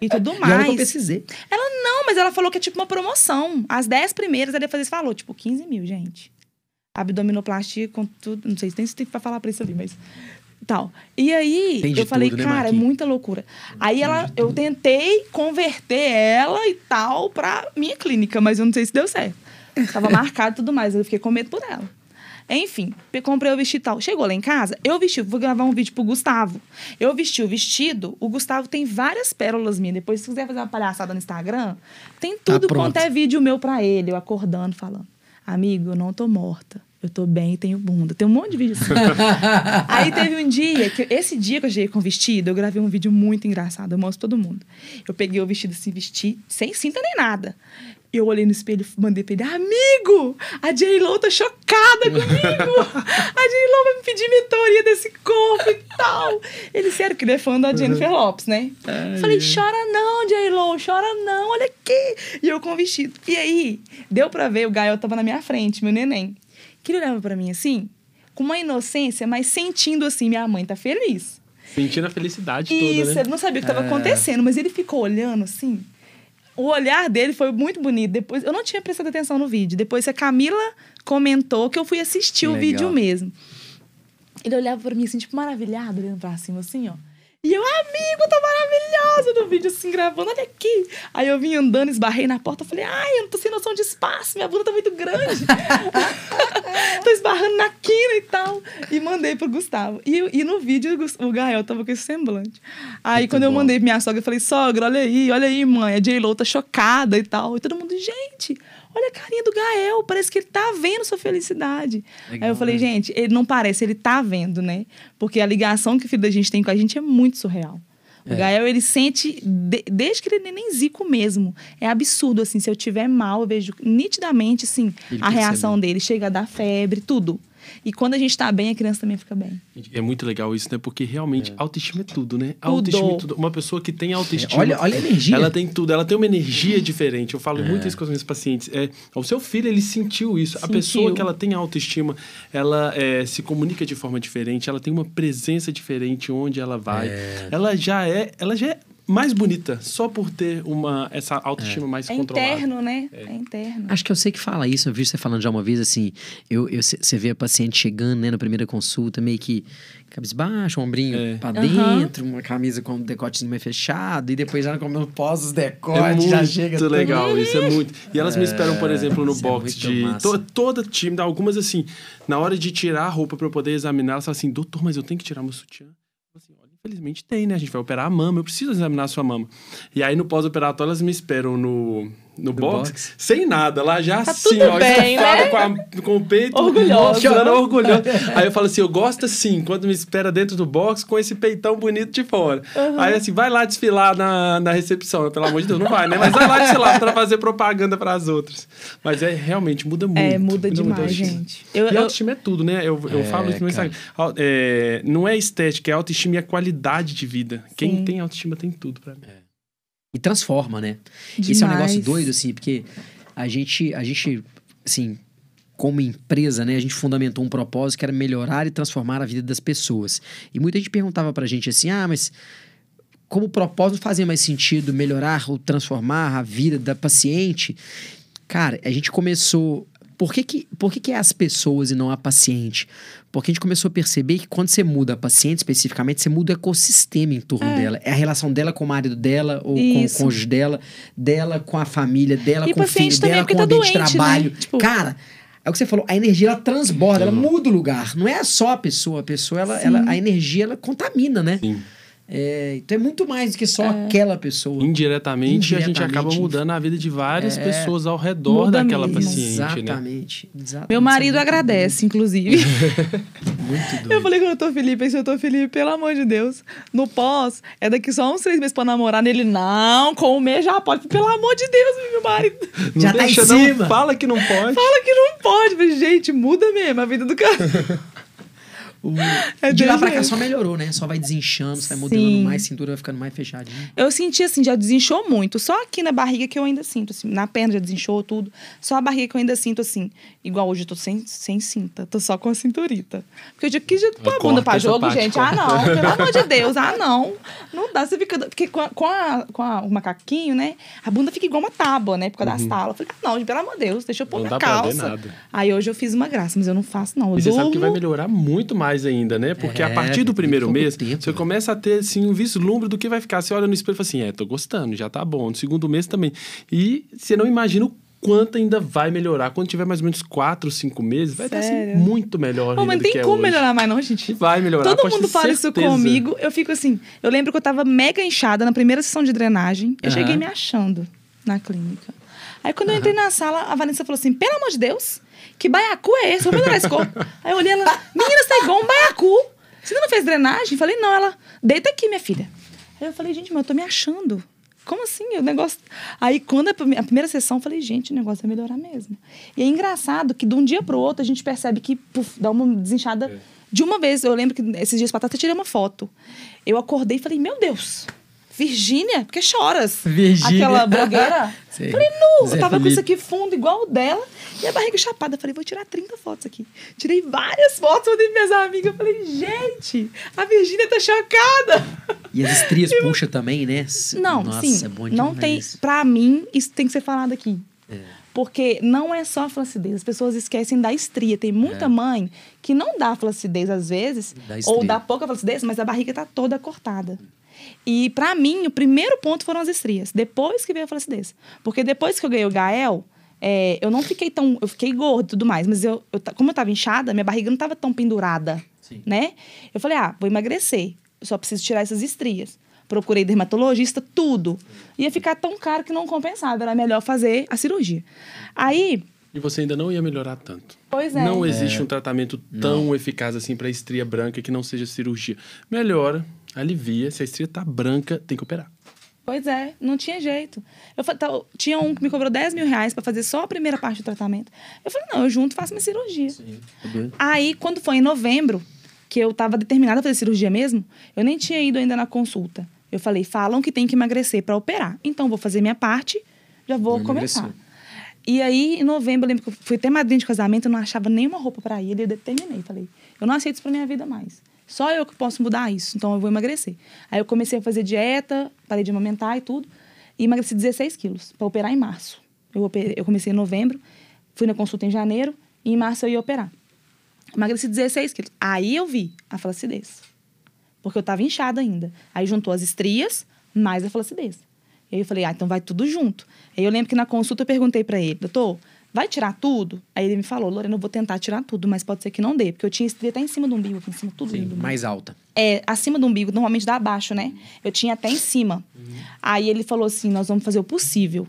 [SPEAKER 2] E tudo
[SPEAKER 1] E eu
[SPEAKER 2] mais.
[SPEAKER 1] pesquisei.
[SPEAKER 2] Ela não, mas ela falou que é tipo uma promoção. As 10 primeiras, ela ia fazer isso. Falou, tipo, 15 mil, gente. Abdominoplastia com tudo. Não sei se tem tempo pra falar pra isso ali, mas. Tal. E aí, eu falei,
[SPEAKER 1] tudo, né,
[SPEAKER 2] cara, é muita loucura. Aí ela, eu tentei converter ela e tal pra minha clínica, mas eu não sei se deu certo. Tava marcado e tudo mais, eu fiquei com medo por ela. Enfim, comprei o vestido e tal. Chegou lá em casa, eu vesti, vou gravar um vídeo pro Gustavo. Eu vesti o vestido, o Gustavo tem várias pérolas minhas. Depois, se quiser fazer uma palhaçada no Instagram, tem tudo
[SPEAKER 1] pronto.
[SPEAKER 2] quanto é vídeo meu pra ele, eu acordando, falando: Amigo, eu não tô morta. Eu tô bem e tenho bunda. Tem um monte de vídeo assim. Aí teve um dia, que esse dia que eu cheguei com o vestido, eu gravei um vídeo muito engraçado, eu mostro todo mundo. Eu peguei o vestido assim, vesti, sem cinta nem nada. Eu olhei no espelho e mandei pra ele, amigo, a J-Lo tá chocada comigo. A J-Lo vai me pedir mentoria desse corpo e tal. Ele, sério, que ele é fã da Jennifer Lopes, né? Falei, chora não, J-Lo, chora não, olha aqui. E eu com o vestido. E aí, deu pra ver, o Gael tava na minha frente, meu neném. Que ele olhava pra mim assim, com uma inocência, mas sentindo assim, minha mãe tá feliz.
[SPEAKER 3] Sentindo a felicidade
[SPEAKER 2] Isso,
[SPEAKER 3] toda, né?
[SPEAKER 2] ele não sabia o que estava acontecendo, mas ele ficou olhando assim. O olhar dele foi muito bonito. Depois, eu não tinha prestado atenção no vídeo. Depois a Camila comentou que eu fui assistir o
[SPEAKER 1] Legal.
[SPEAKER 2] vídeo mesmo. Ele olhava pra mim assim, tipo, maravilhado, olhando pra cima, assim, ó. E eu, amigo, tá maravilhoso no vídeo, assim, gravando, olha aqui. Aí eu vim andando, esbarrei na porta, falei, ai, eu não tô sem noção de espaço, minha bunda tá muito grande. tô esbarrando na quina e tal. E mandei pro Gustavo. E, e no vídeo, o Gael tava com esse semblante. Aí,
[SPEAKER 1] Muito
[SPEAKER 2] quando eu
[SPEAKER 1] bom.
[SPEAKER 2] mandei pra minha sogra, eu falei, sogra, olha aí, olha aí, mãe, a J-Lo tá chocada e tal. E todo mundo, gente, olha a carinha do Gael, parece que ele tá vendo sua felicidade.
[SPEAKER 1] Legal,
[SPEAKER 2] aí eu falei,
[SPEAKER 1] né?
[SPEAKER 2] gente, ele não parece, ele tá vendo, né? Porque a ligação que o filho da gente tem com a gente é muito surreal. O
[SPEAKER 1] É.
[SPEAKER 2] Gael, ele sente, de- desde que ele é nenenzico mesmo. É absurdo, assim, se eu tiver mal, eu vejo nitidamente, assim,
[SPEAKER 1] Ele
[SPEAKER 2] a reação dele. Chega a dar febre, tudo. E quando a gente tá bem, a criança também fica bem.
[SPEAKER 3] É muito legal isso, né? Porque realmente autoestima é tudo, né? Autoestima é tudo. Uma pessoa que tem autoestima.
[SPEAKER 1] Olha, olha a energia.
[SPEAKER 3] Ela tem tudo, ela tem uma energia diferente. Eu falo muito isso com os meus pacientes. É, o seu filho, ele sentiu isso. A
[SPEAKER 2] Sentiu.
[SPEAKER 3] pessoa que ela tem autoestima, ela é, se comunica de forma diferente, ela tem uma presença diferente onde ela vai. Ela já é, ela já é mais bonita só por ter uma essa autoestima mais
[SPEAKER 2] É
[SPEAKER 3] controlada.
[SPEAKER 2] interno, né? É, interno.
[SPEAKER 1] Acho que eu sei que fala isso. Eu vi você falando já uma vez assim. Eu, eu, você vê a paciente chegando, né, na primeira consulta, meio que cabisbaixo, um ombrinho
[SPEAKER 3] É.
[SPEAKER 1] pra
[SPEAKER 2] Aham.
[SPEAKER 1] dentro, uma camisa com o decotezinho mais fechado, e depois já como pós os
[SPEAKER 3] É
[SPEAKER 1] decotes,
[SPEAKER 3] muito
[SPEAKER 1] já chega. tudo-
[SPEAKER 3] legal, isso é muito. E elas me esperam, por exemplo, no
[SPEAKER 1] é
[SPEAKER 3] box
[SPEAKER 1] muito
[SPEAKER 3] de to- toda time, algumas assim, na hora de tirar a roupa pra eu poder examinar, elas falam assim: "Doutor, mas eu tenho que tirar meu sutiã?" Eu falo assim, olha, Infelizmente tem, né? A gente vai operar a mama, eu preciso examinar a sua mama. E aí no pós-operatório elas me esperam no, no, box,
[SPEAKER 1] box.
[SPEAKER 3] sem nada, lá já
[SPEAKER 2] Tá
[SPEAKER 3] assim,
[SPEAKER 2] tudo
[SPEAKER 3] ó,
[SPEAKER 2] bem,
[SPEAKER 3] estafada
[SPEAKER 2] né?
[SPEAKER 3] com, a- com o peito,
[SPEAKER 2] Orgulhosa.
[SPEAKER 3] mostrando orgulhosa. Aí eu falo assim, eu gosto assim, quando me espera dentro do box com esse peitão bonito de fora. Aí assim, vai lá desfilar na, na recepção, pelo amor de Deus, não vai, né? Mas vai lá desfilar pra fazer propaganda pras outras. Mas é, realmente, muda muito.
[SPEAKER 2] É, muda
[SPEAKER 3] muito a
[SPEAKER 2] demais,
[SPEAKER 3] autoestima.
[SPEAKER 2] gente. Eu,
[SPEAKER 3] E
[SPEAKER 2] eu-
[SPEAKER 3] autoestima é tudo, né? Eu, eu
[SPEAKER 1] É,
[SPEAKER 3] falo isso no. Instagram. É, não é estética, é autoestima e a qualidade de vida. Quem
[SPEAKER 2] Sim.
[SPEAKER 3] tem autoestima tem tudo pra mim.
[SPEAKER 1] E transforma, né? Isso é um
[SPEAKER 2] demais.
[SPEAKER 1] negócio doido, assim, porque a gente, a gente, assim, como empresa, né, a gente fundamentou um propósito que era melhorar e transformar a vida das pessoas. E muita gente perguntava pra gente assim, ah, mas como o propósito fazia mais sentido melhorar ou transformar a vida da paciente, cara, a gente começou. Por que, que, por que, que é as pessoas e não a paciente? Porque a gente começou a perceber que quando você muda a paciente especificamente, você muda o ecossistema em torno
[SPEAKER 2] É.
[SPEAKER 1] dela. É a relação dela com o marido dela, ou com o
[SPEAKER 2] Isso.
[SPEAKER 1] cônjuge dela, dela com a família, dela
[SPEAKER 2] E
[SPEAKER 1] com o
[SPEAKER 2] paciente
[SPEAKER 1] filho
[SPEAKER 2] também,
[SPEAKER 1] dela,
[SPEAKER 2] porque
[SPEAKER 1] com o
[SPEAKER 2] tá
[SPEAKER 1] ambiente de
[SPEAKER 2] né?
[SPEAKER 1] trabalho.
[SPEAKER 2] Tipo-
[SPEAKER 1] Cara, é o que você falou, a energia ela transborda, ela muda o lugar. Não é só a pessoa, a pessoa, ela,
[SPEAKER 2] Sim.
[SPEAKER 1] ela- a energia ela contamina, né?
[SPEAKER 3] Sim.
[SPEAKER 1] É, então é muito mais do que só aquela pessoa.
[SPEAKER 3] Indiretamente, a gente
[SPEAKER 1] Indiretamente.
[SPEAKER 3] acaba mudando a vida de várias
[SPEAKER 1] É.
[SPEAKER 3] pessoas ao redor
[SPEAKER 2] Muda
[SPEAKER 3] daquela
[SPEAKER 2] mesmo.
[SPEAKER 3] paciente, né?
[SPEAKER 1] exatamente, exatamente.
[SPEAKER 2] Meu marido agradece, inclusive.
[SPEAKER 1] Muito doido.
[SPEAKER 2] Eu falei com o doutor Felipe, esse doutor Felipe, pelo amor de Deus, no pós, é daqui só uns três meses pra namorar nele. Não, com o mês já pode. Pelo amor de Deus, meu marido.
[SPEAKER 3] Não
[SPEAKER 1] Já tá em
[SPEAKER 3] deixa, não,
[SPEAKER 1] cima.
[SPEAKER 3] Fala que não pode.
[SPEAKER 2] Fala que não pode. Mas, gente, muda mesmo a vida do cara.
[SPEAKER 1] O-
[SPEAKER 2] É
[SPEAKER 1] de lá pra cá só melhorou, né? Só vai desinchando, você vai modelando
[SPEAKER 2] Sim.
[SPEAKER 1] mais, cintura vai ficando mais fechadinha.
[SPEAKER 2] Eu senti assim, já desinchou muito. Só aqui na barriga que eu ainda sinto, assim. Na perna já desinchou tudo. Só a barriga que eu ainda sinto, assim. Igual hoje eu tô sem, sem cinta. Tô só com a cinturita. Porque eu digo que já pôr a bunda pra jogo,
[SPEAKER 3] parte,
[SPEAKER 2] gente.
[SPEAKER 3] corta.
[SPEAKER 2] Ah, não. Pelo amor de Deus. Ah, não. Não dá. Você fica... Porque com, a, com, a- com a- o macaquinho, né? A bunda fica igual uma tábua, né? Por causa das talas. Eu falei, ah, não, pelo amor de Deus. Deixa eu pôr
[SPEAKER 3] Não
[SPEAKER 2] minha
[SPEAKER 3] dá pra ver
[SPEAKER 2] calça.
[SPEAKER 3] nada.
[SPEAKER 2] Aí hoje eu fiz uma graça, mas eu não faço, não. Eu
[SPEAKER 3] E você sabe que vai melhorar muito mais ainda, né? Porque
[SPEAKER 1] É,
[SPEAKER 3] a partir do primeiro mês,
[SPEAKER 1] tempo,
[SPEAKER 3] você
[SPEAKER 1] né?
[SPEAKER 3] começa a ter assim, um vislumbre do que vai ficar. Você olha no espelho e fala assim: é, tô gostando, já tá bom. No segundo mês também. E você não imagina o quanto ainda vai melhorar. Quando tiver mais ou menos quatro, cinco meses, vai estar assim,
[SPEAKER 2] Sério?
[SPEAKER 3] muito melhor.
[SPEAKER 2] Não, mas não tem
[SPEAKER 3] é
[SPEAKER 2] como melhorar mais, não, gente.
[SPEAKER 3] Vai melhorar.
[SPEAKER 2] Todo mundo fala isso
[SPEAKER 3] certeza.
[SPEAKER 2] comigo. Eu fico assim. Eu lembro que eu tava mega inchada na primeira sessão de drenagem. Eu
[SPEAKER 1] Aham.
[SPEAKER 2] cheguei me achando na clínica. Aí quando eu entrei na sala, a Vanessa falou assim: pelo amor de Deus, que baiacu é esse? Vou melhorar esse corpo. Aí eu olhei ela, menina, você tá igual um baiacu. Você não fez drenagem? Falei, não, ela, deita aqui, minha filha. Aí eu falei, gente, mas eu tô me achando. Como assim? O negócio. Aí, quando a prime- a primeira sessão, eu falei, gente, o negócio vai melhorar mesmo. E é engraçado que de um dia pro outro a gente percebe que puf, dá uma desinchada
[SPEAKER 3] É.
[SPEAKER 2] de uma vez. Eu lembro que esses dias pra trás eu tirei uma foto. Eu acordei e falei, meu Deus, Virgínia, por que choras?
[SPEAKER 1] Virgínia.
[SPEAKER 2] Aquela blogueira.
[SPEAKER 1] Sei.
[SPEAKER 2] Falei, nu,
[SPEAKER 1] Zé
[SPEAKER 2] eu tava com
[SPEAKER 1] Felipe.
[SPEAKER 2] isso aqui fundo, igual o dela, e a barriga chapada. Falei, vou tirar 30 fotos aqui. Tirei várias fotos, mandei minhas amigas. Falei, gente, a Virgínia tá chocada.
[SPEAKER 1] E as estrias puxa também, né?
[SPEAKER 2] Não,
[SPEAKER 1] Nossa,
[SPEAKER 2] sim.
[SPEAKER 1] é bom
[SPEAKER 2] não tem. Pra mim, isso tem que ser falado aqui.
[SPEAKER 1] É.
[SPEAKER 2] Porque não é só a flacidez. As pessoas esquecem da estria. Tem muita
[SPEAKER 1] É.
[SPEAKER 2] mãe que não dá flacidez às vezes,
[SPEAKER 1] Dá
[SPEAKER 2] ou dá pouca flacidez, mas a barriga tá toda cortada. E pra mim, o primeiro ponto foram as estrias. Depois que veio a flacidez. Porque depois que eu ganhei o Gael, é, eu não fiquei tão. Eu fiquei gordo e tudo mais, mas eu, eu como eu tava inchada, minha barriga não tava tão pendurada.
[SPEAKER 1] Sim.
[SPEAKER 2] Né? Eu falei, ah, vou emagrecer. Eu só preciso tirar essas estrias. Procurei dermatologista, tudo. Ia ficar tão caro que não compensava. Era melhor fazer a cirurgia. Aí,
[SPEAKER 3] E você ainda não ia melhorar tanto.
[SPEAKER 2] pois é.
[SPEAKER 3] Não existe um tratamento tão eficaz assim para estria branca que não seja cirurgia. Melhora, alivia. Se a estria tá branca, tem que operar.
[SPEAKER 2] Pois é, não tinha jeito. Eu tá- tinha um que me cobrou 10 mil reais pra fazer só a primeira parte do tratamento. Eu falei, não, eu junto e faço minha cirurgia. Aí, quando foi em novembro, que eu tava determinada a fazer cirurgia mesmo, eu nem tinha ido ainda na consulta. Eu falei, falam que tem que emagrecer pra operar. Então, vou fazer minha parte, já vou
[SPEAKER 1] Vou
[SPEAKER 2] começar.
[SPEAKER 1] emagrecer.
[SPEAKER 2] E aí, em novembro, eu lembro que eu fui até madrinha de casamento, eu não achava nenhuma roupa pra ir, e eu determinei. Falei, eu não aceito isso pra minha vida mais. Só eu que posso mudar isso, então eu vou emagrecer. Aí eu comecei a fazer dieta, parei de amamentar e tudo, e emagreci 16 quilos, pra operar em março. Eu, operei- eu comecei em novembro, fui na consulta em janeiro, e em março eu ia operar. Emagreci 16 quilos. Aí eu vi a flacidez. Porque eu tava inchada ainda. Aí juntou as estrias mais a flacidez. E aí eu falei, ah, então vai tudo junto. Aí eu lembro que na consulta eu perguntei pra ele, doutor, vai tirar tudo? Aí ele me falou, Lorena, eu vou tentar tirar tudo, mas pode ser que não dê, porque eu tinha estria até em cima do umbigo, aqui em cima, tudo
[SPEAKER 1] Sim,
[SPEAKER 2] umbigo.
[SPEAKER 1] mais alta.
[SPEAKER 2] É, acima do umbigo, normalmente dá abaixo, né? Eu tinha até em cima. Aí ele falou assim: nós vamos fazer o possível.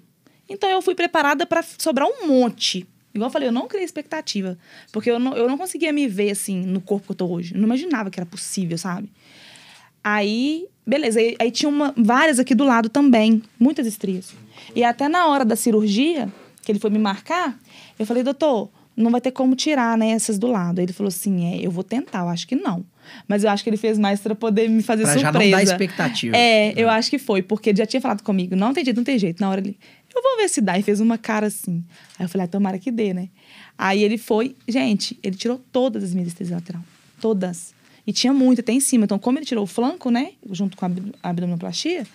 [SPEAKER 2] Então eu fui preparada para sobrar um monte. Igual eu falei, eu não criei expectativa. Porque eu não, eu não conseguia me ver assim no corpo que eu tô hoje. Eu não imaginava que era possível, sabe? Aí, beleza. Aí, aí tinha uma, várias aqui do lado também, muitas estrias. E até na hora da cirurgia, que ele foi me marcar, eu falei, doutor, não vai ter como tirar, né, essas do lado. Aí ele falou assim: é, eu vou tentar, eu acho que não. Mas eu acho que ele fez mais para poder me fazer
[SPEAKER 1] Pra
[SPEAKER 2] surpresa.
[SPEAKER 1] já não dar expectativa.
[SPEAKER 2] É, eu acho que foi, porque ele já tinha falado comigo, não tem jeito, não tem jeito. Na hora ele, eu vou ver se dá. E fez uma cara assim. Aí eu falei, ah, tomara que dê, né? Aí ele foi, gente, ele tirou todas as minhas estrias lateral. Todas. E tinha muito até em cima. Então, como ele tirou o flanco, né? Junto com a ab- a abdominoplastia,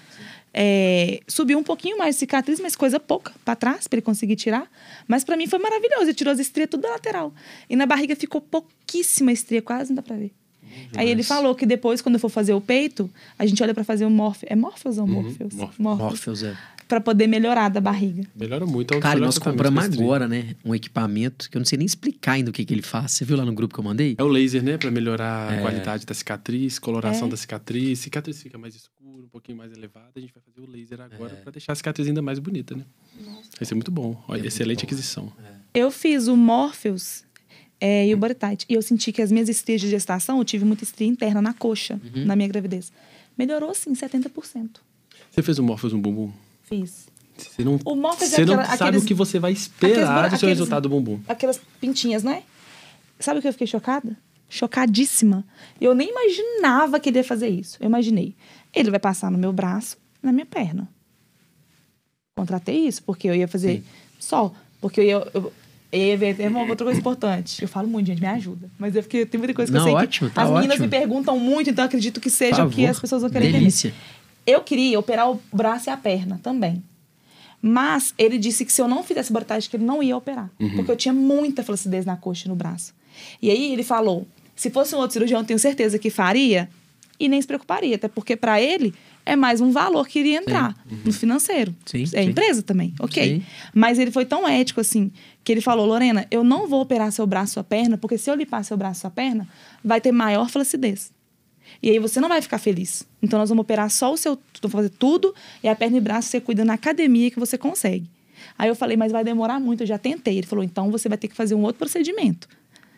[SPEAKER 2] é, subiu um pouquinho mais de cicatriz, mas coisa pouca pra trás, pra ele conseguir tirar. Mas pra mim foi maravilhoso. Ele tirou as estrias tudo da lateral. E na barriga ficou pouquíssima estria, quase não dá pra ver. Aí ele falou que depois, quando eu for fazer o peito, a gente olha pra fazer o morfe. É Morpheus ou Morpheus?
[SPEAKER 3] Morpheus.
[SPEAKER 1] Morpheus, é.
[SPEAKER 2] Pra poder melhorar da barriga.
[SPEAKER 3] Melhora muito. é um
[SPEAKER 1] Cara, nós compramos agora, né? Um equipamento que eu não sei nem explicar ainda o que, que ele faz. Você viu lá no grupo que eu mandei?
[SPEAKER 3] É o laser, né? Pra melhorar
[SPEAKER 1] É.
[SPEAKER 3] a qualidade da cicatriz, coloração
[SPEAKER 2] É.
[SPEAKER 3] da cicatriz. Cicatriz fica mais escura, um pouquinho mais elevada. A gente vai fazer o laser agora
[SPEAKER 1] É.
[SPEAKER 3] pra deixar a cicatriz ainda mais bonita, né? Vai ser muito bom. Olha,
[SPEAKER 1] É
[SPEAKER 3] excelente
[SPEAKER 1] bom.
[SPEAKER 3] aquisição.
[SPEAKER 2] Eu fiz o Morpheus é, e o Body Tight. E eu senti que as minhas estrias de gestação, eu tive muita estria interna na coxa,
[SPEAKER 1] Uhum.
[SPEAKER 2] na minha gravidez. Melhorou, assim, 70%.
[SPEAKER 3] Você fez o Morpheus no bumbum?
[SPEAKER 2] Fiz.
[SPEAKER 3] Você não,
[SPEAKER 2] O Morpheus é
[SPEAKER 3] você não
[SPEAKER 2] aquela-
[SPEAKER 3] sabe
[SPEAKER 2] aqueles-
[SPEAKER 3] o que você vai esperar
[SPEAKER 2] aqueles-
[SPEAKER 3] do seu resultado do bumbum.
[SPEAKER 2] Aquelas pintinhas, né? Sabe o que eu fiquei chocada? Chocadíssima. Eu nem imaginava que ele ia fazer isso. Eu imaginei. Ele vai passar no meu braço, na minha perna. Contratei isso, porque eu ia fazer
[SPEAKER 1] Sim.
[SPEAKER 2] só. Porque eu ia. Eu, outra coisa importante. Eu falo muito, gente, me ajuda. Mas é porque tem muita coisa que
[SPEAKER 1] Não,
[SPEAKER 2] eu sei
[SPEAKER 1] ótimo,
[SPEAKER 2] que
[SPEAKER 1] tá
[SPEAKER 2] as meninas
[SPEAKER 1] ótimo.
[SPEAKER 2] me perguntam muito, então acredito que seja o que as pessoas vão querer entender. Eu queria operar o braço e a perna também. Mas ele disse que se eu não fizesse que ele não ia operar. Porque eu tinha muita flacidez na coxa e no braço. E aí ele falou: se fosse um outro cirurgião, eu tenho certeza que faria e nem se preocuparia. Até porque para ele é mais um valor que iria entrar no financeiro.
[SPEAKER 1] Sim,
[SPEAKER 2] é
[SPEAKER 1] sim.
[SPEAKER 2] empresa também, ok.
[SPEAKER 1] Sim.
[SPEAKER 2] Mas ele foi tão ético assim que ele falou: Lorena, eu não vou operar seu braço e sua perna, porque se eu limpar seu braço e sua perna, vai ter maior flacidez. E aí você não vai ficar feliz. Então nós vamos operar só o seu, vamos fazer tudo e a perna e braço você cuida na academia que você consegue. Aí eu falei, mas vai demorar muito, eu já tentei. Ele falou, então você vai ter que fazer um outro procedimento.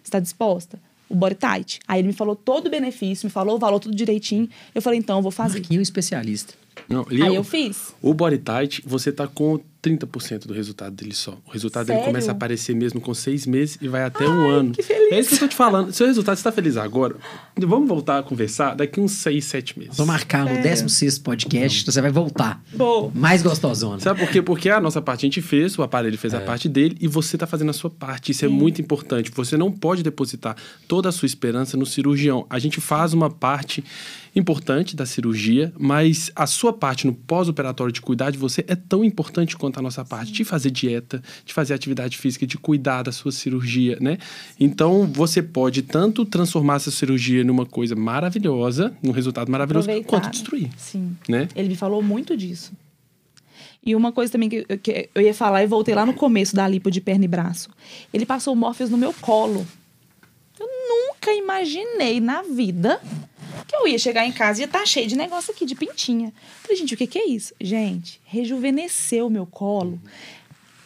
[SPEAKER 2] Está disposta? O body tight. Aí ele me falou todo o benefício, me falou o valor tudo direitinho. Eu falei, então eu vou fazer.
[SPEAKER 1] Marquinho é um especialista.
[SPEAKER 3] Não, ele-
[SPEAKER 2] Aí eu fiz.
[SPEAKER 3] O Body Tight, você tá com 30% do resultado dele só. O resultado dele
[SPEAKER 2] Sério?
[SPEAKER 3] começa a aparecer mesmo com seis meses e vai até um ano.
[SPEAKER 2] que feliz.
[SPEAKER 3] É isso que eu tô te falando. Seu resultado, você tá feliz agora? Vamos voltar a conversar daqui uns seis, sete meses.
[SPEAKER 1] Vou marcar no
[SPEAKER 2] É.
[SPEAKER 1] 16 podcast, você vai voltar.
[SPEAKER 2] Vou.
[SPEAKER 1] Mais gostosona.
[SPEAKER 3] Sabe por quê? Porque a nossa parte a gente fez, o aparelho fez a parte dele e você tá fazendo a sua parte. Isso é muito importante. Você não pode depositar toda a sua esperança no cirurgião. A gente faz uma parte importante da cirurgia, mas a sua parte no pós-operatório de cuidar de você é tão importante quanto a nossa parte de fazer dieta, de fazer atividade física, de cuidar da sua cirurgia, né? Então, você pode tanto transformar essa cirurgia numa coisa maravilhosa, num resultado maravilhoso,
[SPEAKER 2] Aproveitar,
[SPEAKER 3] quanto destruir,
[SPEAKER 2] Sim.
[SPEAKER 3] né?
[SPEAKER 2] Ele me falou muito disso. E uma coisa também que eu, que eu ia falar e voltei lá no começo da lipo de perna e braço. Ele passou o Morpheus no meu colo. Eu nunca imaginei na vida que eu ia chegar em casa e ia estar cheio de negócio aqui, de pintinha. Falei, gente, o que, que é isso? Gente, rejuvenesceu o meu colo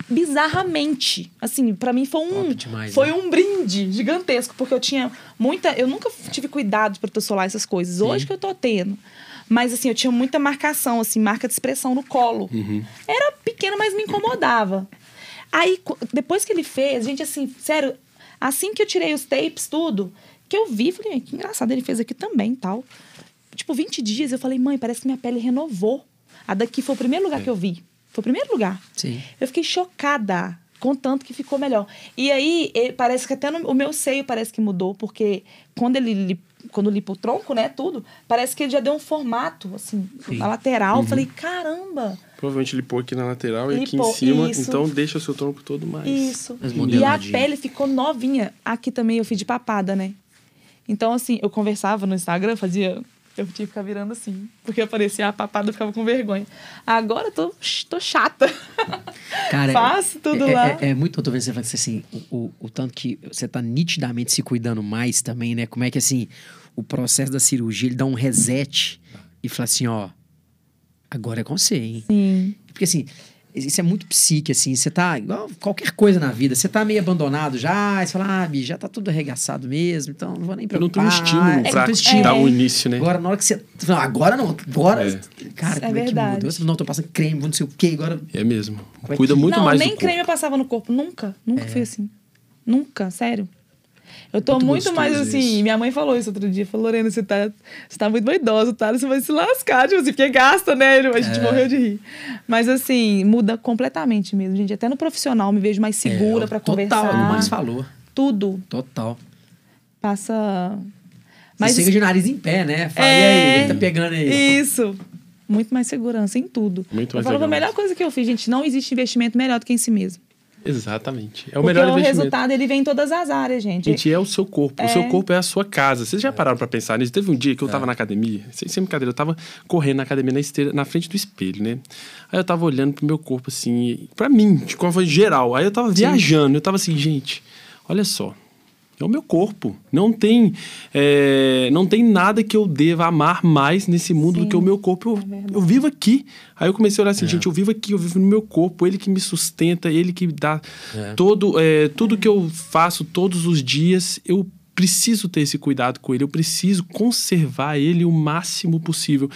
[SPEAKER 2] bizarramente. Assim, pra mim foi um
[SPEAKER 1] demais,
[SPEAKER 2] foi
[SPEAKER 1] né?
[SPEAKER 2] um brinde gigantesco, porque eu tinha muita, eu nunca tive cuidado protetor solar essas coisas. Hoje que eu tô tendo. Mas assim, eu tinha muita marcação, assim, marca de expressão no colo. Era pequena, mas me incomodava. Aí, depois que ele fez, gente, assim, sério, assim que eu tirei os tapes, tudo, que eu vi, falei, "Ai, que engraçado, ele fez aqui também tal. Tipo, 20 dias, eu falei, mãe, parece que minha pele renovou. A daqui foi o primeiro lugar que eu vi. Foi o primeiro lugar.
[SPEAKER 1] Sim.
[SPEAKER 2] Eu fiquei chocada com tanto que ficou melhor. E aí, parece que até no, o meu seio parece que mudou, porque quando ele quando limpa o tronco, né, tudo, parece que ele já deu um formato, assim,
[SPEAKER 1] Sim.
[SPEAKER 2] na lateral. Eu falei, caramba,
[SPEAKER 3] Provavelmente ele pôs aqui na lateral e aqui em
[SPEAKER 2] Lipou,
[SPEAKER 3] cima,
[SPEAKER 2] isso.
[SPEAKER 3] então deixa o seu tronco todo mais.
[SPEAKER 2] isso. E a pele ficou novinha. Aqui também eu fiz de papada, né? Então, assim, eu conversava no Instagram, fazia Eu tive que ficar virando assim. Porque eu parecia a papada, eu ficava com vergonha. Agora eu tô, tô chata.
[SPEAKER 1] Cara,
[SPEAKER 2] Faço tudo
[SPEAKER 1] é,
[SPEAKER 2] lá.
[SPEAKER 1] É, é muito, eu tô vendo você falando assim, o, o, o tanto que você tá nitidamente se cuidando mais também, né? Como é que, assim, o processo da cirurgia, ele dá um reset e fala assim, ó, agora é com você, hein?
[SPEAKER 2] Sim.
[SPEAKER 1] Porque, assim, isso é muito psique, assim, você tá, igual qualquer coisa na vida, você tá meio abandonado já, aí você fala, ah, bicho, já tá tudo arregaçado mesmo, então não vou nem
[SPEAKER 3] Eu não
[SPEAKER 1] preocupar.
[SPEAKER 3] tenho estímulo
[SPEAKER 1] É,
[SPEAKER 3] pra
[SPEAKER 1] não estímulo.
[SPEAKER 3] dar o início, né?
[SPEAKER 1] Agora, na hora que você. Não, agora não, agora.
[SPEAKER 3] É.
[SPEAKER 1] Cara,
[SPEAKER 2] É
[SPEAKER 1] como é que
[SPEAKER 2] verdade.
[SPEAKER 1] muda? Você, Não, tô passando creme, não sei o quê, agora.
[SPEAKER 3] É mesmo.
[SPEAKER 1] é
[SPEAKER 3] Cuida
[SPEAKER 1] que-
[SPEAKER 3] muito
[SPEAKER 2] não,
[SPEAKER 3] mais
[SPEAKER 2] nem
[SPEAKER 3] do
[SPEAKER 2] creme eu passava no corpo. Nunca. Nunca fui assim. Nunca, sério. Eu tô
[SPEAKER 1] Muito
[SPEAKER 2] muito, mais assim.
[SPEAKER 1] isso.
[SPEAKER 2] Minha mãe falou isso outro dia. Falou, Lorena, você tá, você tá muito vaidosa, tá? Você vai se lascar, tipo assim, porque gasta, né? A gente
[SPEAKER 1] É.
[SPEAKER 2] morreu de rir. Mas assim, muda completamente mesmo, gente. Até no profissional me vejo mais segura
[SPEAKER 1] É,
[SPEAKER 2] pra
[SPEAKER 1] total,
[SPEAKER 2] conversar.
[SPEAKER 1] Total, o Max falou.
[SPEAKER 2] Tudo.
[SPEAKER 1] Total.
[SPEAKER 2] Passa.
[SPEAKER 1] Mas você chega de nariz em pé, né? Fala,
[SPEAKER 2] É.
[SPEAKER 1] e aí, ele tá pegando aí.
[SPEAKER 2] Isso. Muito mais segurança em tudo.
[SPEAKER 3] Muito
[SPEAKER 2] eu
[SPEAKER 3] mais
[SPEAKER 2] falo que a
[SPEAKER 3] legal
[SPEAKER 2] melhor coisa que eu fiz, gente, não existe investimento melhor do que em si mesmo.
[SPEAKER 3] Exatamente. É o
[SPEAKER 2] Porque
[SPEAKER 3] melhor
[SPEAKER 2] o resultado ele vem em todas as áreas, gente.
[SPEAKER 3] Gente, é o seu corpo. O seu
[SPEAKER 2] É.
[SPEAKER 3] corpo é a sua casa. Vocês já pararam pra pensar nisso? Teve um dia que eu tava na academia, sem, sem brincadeira, eu tava correndo na academia na esteira, na frente do espelho, né? Aí eu tava olhando pro meu corpo assim, pra mim, de como foi geral. Aí eu tava viajando, eu tava assim, gente, olha só. É o meu corpo. Não tem, é, não tem nada que eu deva amar mais nesse mundo do
[SPEAKER 2] Sim,
[SPEAKER 3] que o meu corpo. Eu,
[SPEAKER 2] é
[SPEAKER 3] eu vivo aqui. Aí eu comecei a olhar
[SPEAKER 1] É.
[SPEAKER 3] assim, gente, eu vivo aqui, eu vivo no meu corpo, ele que me sustenta, ele que dá
[SPEAKER 1] É.
[SPEAKER 3] todo, é, tudo que eu faço todos os dias, eu preciso ter esse cuidado com ele, eu preciso conservar ele o máximo possível.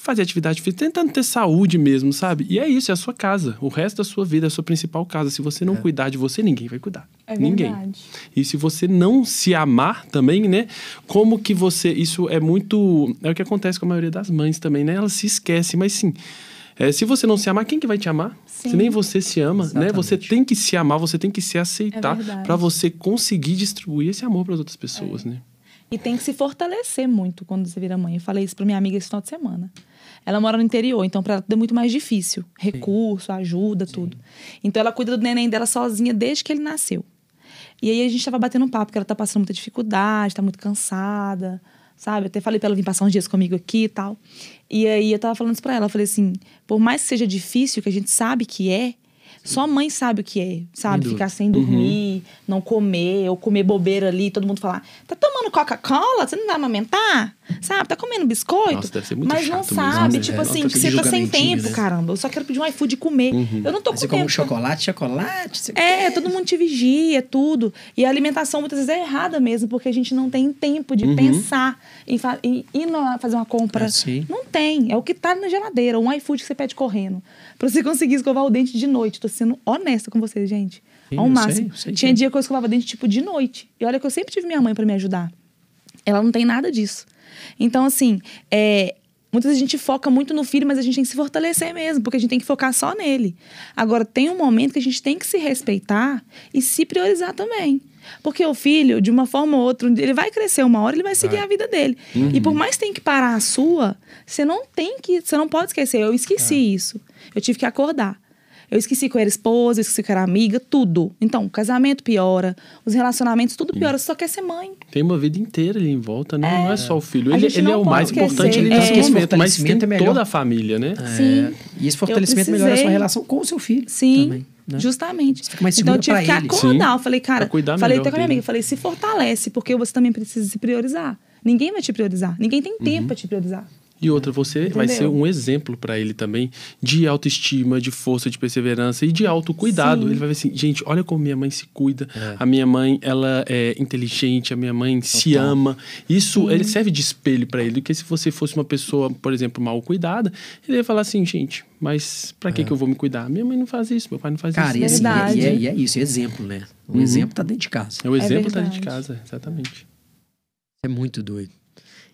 [SPEAKER 3] Fazer atividade física, tentando ter saúde mesmo, sabe? E é isso, é a sua casa. O resto da sua vida é a sua principal casa. Se você não cuidar de você, ninguém vai cuidar.
[SPEAKER 2] É
[SPEAKER 3] ninguém.
[SPEAKER 2] verdade.
[SPEAKER 3] E se você não se amar também, né? Como que você. Isso é muito. É o que acontece com a maioria das mães também, né? Elas se esquecem, mas sim. é, se você não se amar, quem que vai te amar?
[SPEAKER 2] Sim.
[SPEAKER 3] Se nem você se ama, né?
[SPEAKER 1] Exatamente.
[SPEAKER 3] Você tem que se amar, você tem que se aceitar
[SPEAKER 2] verdade.
[SPEAKER 3] para você conseguir distribuir esse amor para as outras pessoas, né?
[SPEAKER 2] E tem que se fortalecer muito quando você vira mãe. Eu falei isso pra minha amiga esse final de semana. Ela mora no interior, então pra ela tudo é muito mais difícil. Recurso, ajuda, tudo. Então ela cuida do neném dela sozinha desde que ele nasceu. E aí a gente tava batendo um papo, que ela tá passando muita dificuldade, tá muito cansada, sabe? Eu até falei pra ela vir passar uns dias comigo aqui e tal. E aí eu tava falando isso pra ela, eu falei assim, por mais que seja difícil, que a gente sabe que é, só mãe sabe o que é, sabe?
[SPEAKER 1] Sem
[SPEAKER 2] Ficar sem dormir, não comer, ou comer bobeira ali, todo mundo falar, tá tomando Coca-Cola? Você não vai amamentar? Sabe? Tá comendo biscoito?
[SPEAKER 3] Nossa, deve ser muito
[SPEAKER 2] Mas não
[SPEAKER 3] chato mesmo,
[SPEAKER 2] sabe,
[SPEAKER 1] né?
[SPEAKER 2] tipo
[SPEAKER 1] É,
[SPEAKER 2] assim, que você tá sem tempo,
[SPEAKER 1] né?
[SPEAKER 2] caramba. Eu só quero pedir um iFood e comer.
[SPEAKER 3] Uhum.
[SPEAKER 2] Eu não tô
[SPEAKER 1] Aí
[SPEAKER 2] com
[SPEAKER 1] você come um chocolate, chocolate.
[SPEAKER 2] É, todo mundo te vigia, tudo. E a alimentação muitas vezes é errada mesmo, porque a gente não tem tempo de pensar em, fa em ir lá fazer uma compra.
[SPEAKER 1] É, sim.
[SPEAKER 2] não tem. É o que tá na geladeira, um iFood que você pede correndo. Pra você conseguir escovar o dente de noite. Tô sendo honesta com vocês, gente.
[SPEAKER 1] Sim,
[SPEAKER 2] Ao máximo.
[SPEAKER 1] sei, sei
[SPEAKER 2] Tinha
[SPEAKER 1] é.
[SPEAKER 2] dia que eu escovava dente tipo de noite. E olha que eu sempre tive minha mãe pra me ajudar. Ela não tem nada disso. Então, assim, é, muitas vezes a gente foca muito no filho, mas a gente tem que se fortalecer mesmo, porque a gente tem que focar só nele. Agora, tem um momento que a gente tem que se respeitar e se priorizar também. Porque o filho, de uma forma ou outra, ele vai crescer uma hora, ele vai seguir a vida dele. E por mais que tenha que parar a sua, você não tem que, você não pode esquecer. Eu esqueci isso. Eu tive que acordar. Eu esqueci que eu era esposa, eu esqueci que eu era amiga, tudo. Então, o casamento piora, os relacionamentos, tudo piora. Você só quer ser mãe.
[SPEAKER 3] Tem uma vida inteira ali em volta, né? Não é só o filho. Ele, ele é o mais
[SPEAKER 2] esquecer.
[SPEAKER 3] importante ali
[SPEAKER 2] É.
[SPEAKER 3] nesse
[SPEAKER 2] Esse
[SPEAKER 3] momento, mas tem
[SPEAKER 1] fortalecimento é melhor.
[SPEAKER 3] toda a família, né?
[SPEAKER 2] Sim.
[SPEAKER 1] É, E esse fortalecimento melhora a sua relação com o seu filho.
[SPEAKER 2] Sim,
[SPEAKER 1] Também, né?
[SPEAKER 2] justamente.
[SPEAKER 1] Você fica mais
[SPEAKER 2] então eu tive que
[SPEAKER 1] ele.
[SPEAKER 2] acordar.
[SPEAKER 3] Sim.
[SPEAKER 2] Eu falei, cara, falei até com a minha amiga, falei, se fortalece, porque você também precisa se priorizar. Ninguém vai te priorizar. Ninguém tem tempo pra te priorizar.
[SPEAKER 3] E outra, você vai
[SPEAKER 2] Entendeu?
[SPEAKER 3] ser um exemplo pra ele também de autoestima, de força, de perseverança e de autocuidado.
[SPEAKER 2] Sim.
[SPEAKER 3] Ele vai ver assim, gente, olha como minha mãe se cuida.
[SPEAKER 1] É.
[SPEAKER 3] A minha mãe, ela é inteligente, a minha mãe se
[SPEAKER 1] Total.
[SPEAKER 3] ama. Isso,
[SPEAKER 2] Sim.
[SPEAKER 3] ele serve de espelho pra ele. Porque se você fosse uma pessoa, por exemplo, mal cuidada, ele ia falar assim, gente, mas pra que que eu vou me cuidar? Minha mãe não faz isso, meu pai não faz
[SPEAKER 1] É. Cara,
[SPEAKER 3] isso.
[SPEAKER 1] e, assim, e, é, e é isso, é exemplo, né? O
[SPEAKER 3] Uhum.
[SPEAKER 1] exemplo tá dentro de casa.
[SPEAKER 3] É o exemplo tá dentro de casa, exatamente.
[SPEAKER 1] É muito doido.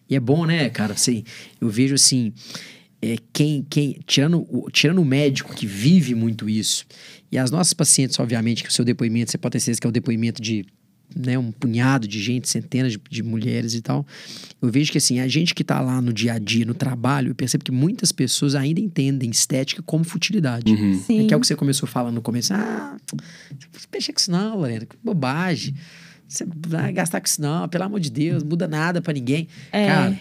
[SPEAKER 1] E é bom, né, cara? Assim, eu vejo assim, é, quem, quem tirando, o, tirando o médico que vive muito isso, e as nossas pacientes, obviamente, que o seu depoimento, você pode ter certeza que é o depoimento de né, um punhado de gente, centenas de, de mulheres e tal. Eu vejo que assim, a gente que tá lá no dia a dia, no trabalho, eu percebo que muitas pessoas ainda entendem estética como futilidade.
[SPEAKER 3] Uhum.
[SPEAKER 2] Sim.
[SPEAKER 1] É que é o que você começou falando no começo. Ah, não mexa com isso não, Lorena. Que bobagem. Você vai gastar com isso não, pelo amor de Deus, muda nada pra ninguém.
[SPEAKER 2] É.
[SPEAKER 1] Cara,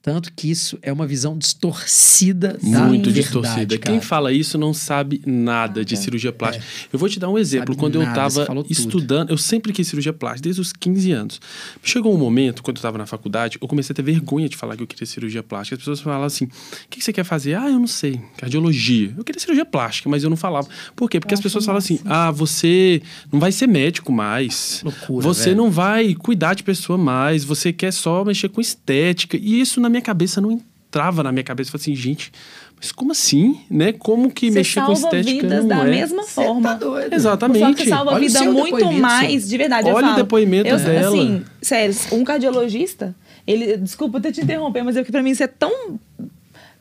[SPEAKER 1] Tanto que isso é uma visão distorcida da
[SPEAKER 3] Muito
[SPEAKER 1] verdade,
[SPEAKER 3] distorcida.
[SPEAKER 1] cara.
[SPEAKER 3] Quem fala isso não sabe nada de
[SPEAKER 2] Nada.
[SPEAKER 3] cirurgia plástica. Eu vou te dar um exemplo.
[SPEAKER 1] Sabe
[SPEAKER 3] Quando eu
[SPEAKER 1] nada, você
[SPEAKER 3] estava
[SPEAKER 1] falou tudo.
[SPEAKER 3] estudando, eu sempre quis cirurgia plástica, desde os 15 anos. Chegou um momento, quando eu estava na faculdade, eu comecei a ter vergonha de falar que eu queria cirurgia plástica. As pessoas falavam assim: o que você quer fazer? Ah, eu não sei. Cardiologia. Eu queria cirurgia plástica, mas eu não falava. Por quê? Porque as pessoas falavam assim: ah, você não vai ser médico mais.
[SPEAKER 1] Loucura,
[SPEAKER 3] Você
[SPEAKER 1] velho.
[SPEAKER 3] não vai cuidar de pessoa mais. Você quer só mexer com estética. E isso na minha cabeça não entrava na minha cabeça. Eu falei assim, gente, mas como assim? Né? Como que
[SPEAKER 2] Você
[SPEAKER 3] mexer com
[SPEAKER 2] salva
[SPEAKER 3] estética
[SPEAKER 2] vidas
[SPEAKER 3] não
[SPEAKER 2] da
[SPEAKER 3] é?
[SPEAKER 2] mesma
[SPEAKER 1] tá
[SPEAKER 2] forma.
[SPEAKER 1] doido.
[SPEAKER 2] Só que
[SPEAKER 3] Exatamente.
[SPEAKER 2] salva a
[SPEAKER 1] Olha o
[SPEAKER 2] vida muito
[SPEAKER 1] depoimento,
[SPEAKER 2] mais, de verdade. eu
[SPEAKER 3] Olha o
[SPEAKER 2] falo.
[SPEAKER 3] depoimento
[SPEAKER 2] eu,
[SPEAKER 3] dela.
[SPEAKER 2] Assim, sério, um cardiologista, ele. Desculpa até te interromper, mas é que pra mim isso é tão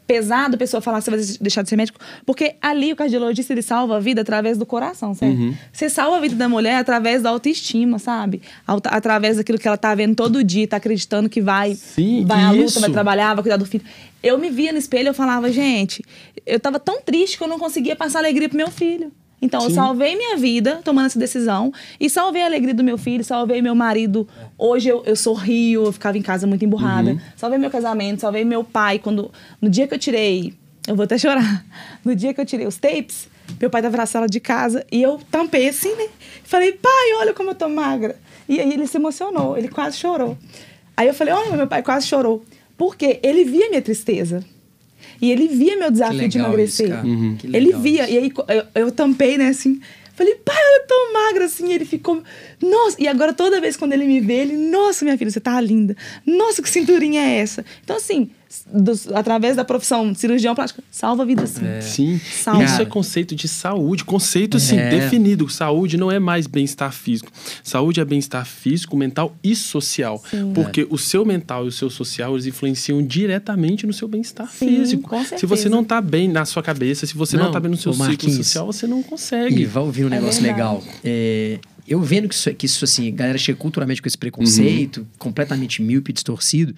[SPEAKER 2] pesado a pessoa falar que você vai deixar de ser médico, porque ali o cardiologista ele salva a vida através do coração, certo?
[SPEAKER 3] Uhum.
[SPEAKER 2] Você salva a vida da mulher através da autoestima, sabe? Através daquilo que ela tá vendo todo dia, tá acreditando que vai,
[SPEAKER 3] Sim,
[SPEAKER 2] vai à luta, vai trabalhar, vai cuidar do filho. Eu me via no espelho, eu falava, gente, eu tava tão triste que eu não conseguia passar alegria pro meu filho. Então, eu
[SPEAKER 3] Sim.
[SPEAKER 2] salvei minha vida tomando essa decisão e salvei a alegria do meu filho, salvei meu marido. Hoje eu, eu sorrio, eu ficava em casa muito emburrada.
[SPEAKER 3] Uhum.
[SPEAKER 2] Salvei meu casamento, salvei meu pai. quando No dia que eu tirei. Eu vou até chorar. No dia que eu tirei os tapes, meu pai tava na sala de casa e eu tampei assim, né? Falei, pai, olha como eu tô magra. E aí ele se emocionou, ele quase chorou. Aí eu falei, olha, meu pai quase chorou. Porque ele via minha tristeza. E ele via meu desafio
[SPEAKER 1] Que
[SPEAKER 2] de emagrecer.
[SPEAKER 1] isso, cara.
[SPEAKER 3] Uhum.
[SPEAKER 1] Que
[SPEAKER 2] Ele via,
[SPEAKER 1] isso.
[SPEAKER 2] e aí eu, eu tampei, né, assim. Falei, pai, eu tô magra, assim. Ele ficou, nossa. E agora, toda vez quando ele me vê, ele, nossa, minha filha, você tá linda. Nossa, que cinturinha é essa? Então, assim, dos- através da profissão de cirurgião plástico, salva a vida, sim.
[SPEAKER 3] Sim.
[SPEAKER 2] Salva.
[SPEAKER 3] Isso é conceito de saúde. Conceito, assim,
[SPEAKER 1] É.
[SPEAKER 3] definido. Saúde não é mais bem-estar físico. Saúde é bem-estar físico, mental e social.
[SPEAKER 2] Sim.
[SPEAKER 3] Porque o seu mental e o seu social, eles influenciam diretamente no seu bem-estar
[SPEAKER 2] Sim,
[SPEAKER 3] físico.
[SPEAKER 2] com
[SPEAKER 3] Se você não tá bem na sua cabeça, se você não,
[SPEAKER 1] Não,
[SPEAKER 3] tá bem no seu ciclo social, você não
[SPEAKER 1] E
[SPEAKER 3] consegue.
[SPEAKER 1] vai ouvir um
[SPEAKER 2] É
[SPEAKER 1] negócio legal. É, eu vendo que isso, que isso, assim, a galera chega culturalmente com esse preconceito, completamente míope, distorcido.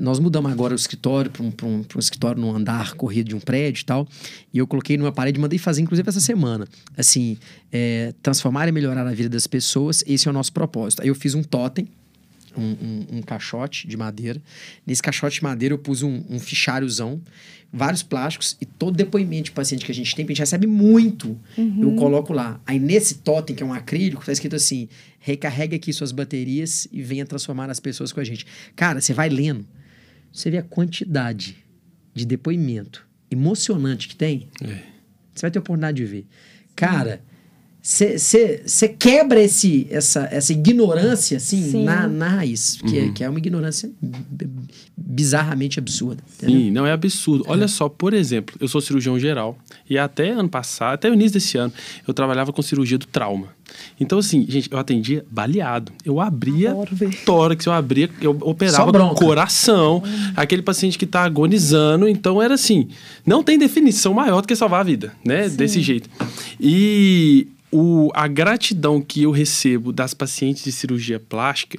[SPEAKER 1] Nós mudamos agora o escritório para um, um, um escritório num andar corrido de um prédio e tal. E eu coloquei numa parede, mandei fazer, inclusive, essa semana. Assim, é, transformar e melhorar a vida das pessoas, esse é o nosso propósito. Aí eu fiz um totem, um, um- um caixote de madeira. Nesse caixote de madeira eu pus um, um ficháriozão, vários plásticos e todo depoimento de paciente que a gente tem, porque a gente recebe muito, eu coloco lá. Aí nesse totem, que é um acrílico, tá escrito assim: recarregue aqui suas baterias e venha transformar as pessoas com a gente. Cara, você vai lendo, você vê a quantidade de depoimento emocionante que tem.
[SPEAKER 3] É.
[SPEAKER 1] Você vai ter a oportunidade de ver. Cara, você quebra esse, essa, essa ignorância, assim,
[SPEAKER 2] Sim.
[SPEAKER 1] na, na raiz. Que,
[SPEAKER 3] Uhum.
[SPEAKER 1] é, que é uma ignorância bizarramente absurda. entendeu?
[SPEAKER 3] Sim, não é absurdo. Olha só, por exemplo, eu sou cirurgião geral e até ano passado, até o início desse ano, eu trabalhava com cirurgia do trauma. Então, assim, gente, eu atendia baleado. Eu abria tórax, eu abria, eu operava no coração, aquele paciente que tá agonizando. Então, era assim, não tem definição maior do que salvar a vida, né? Desse jeito. E o, a gratidão que eu recebo das pacientes de cirurgia plástica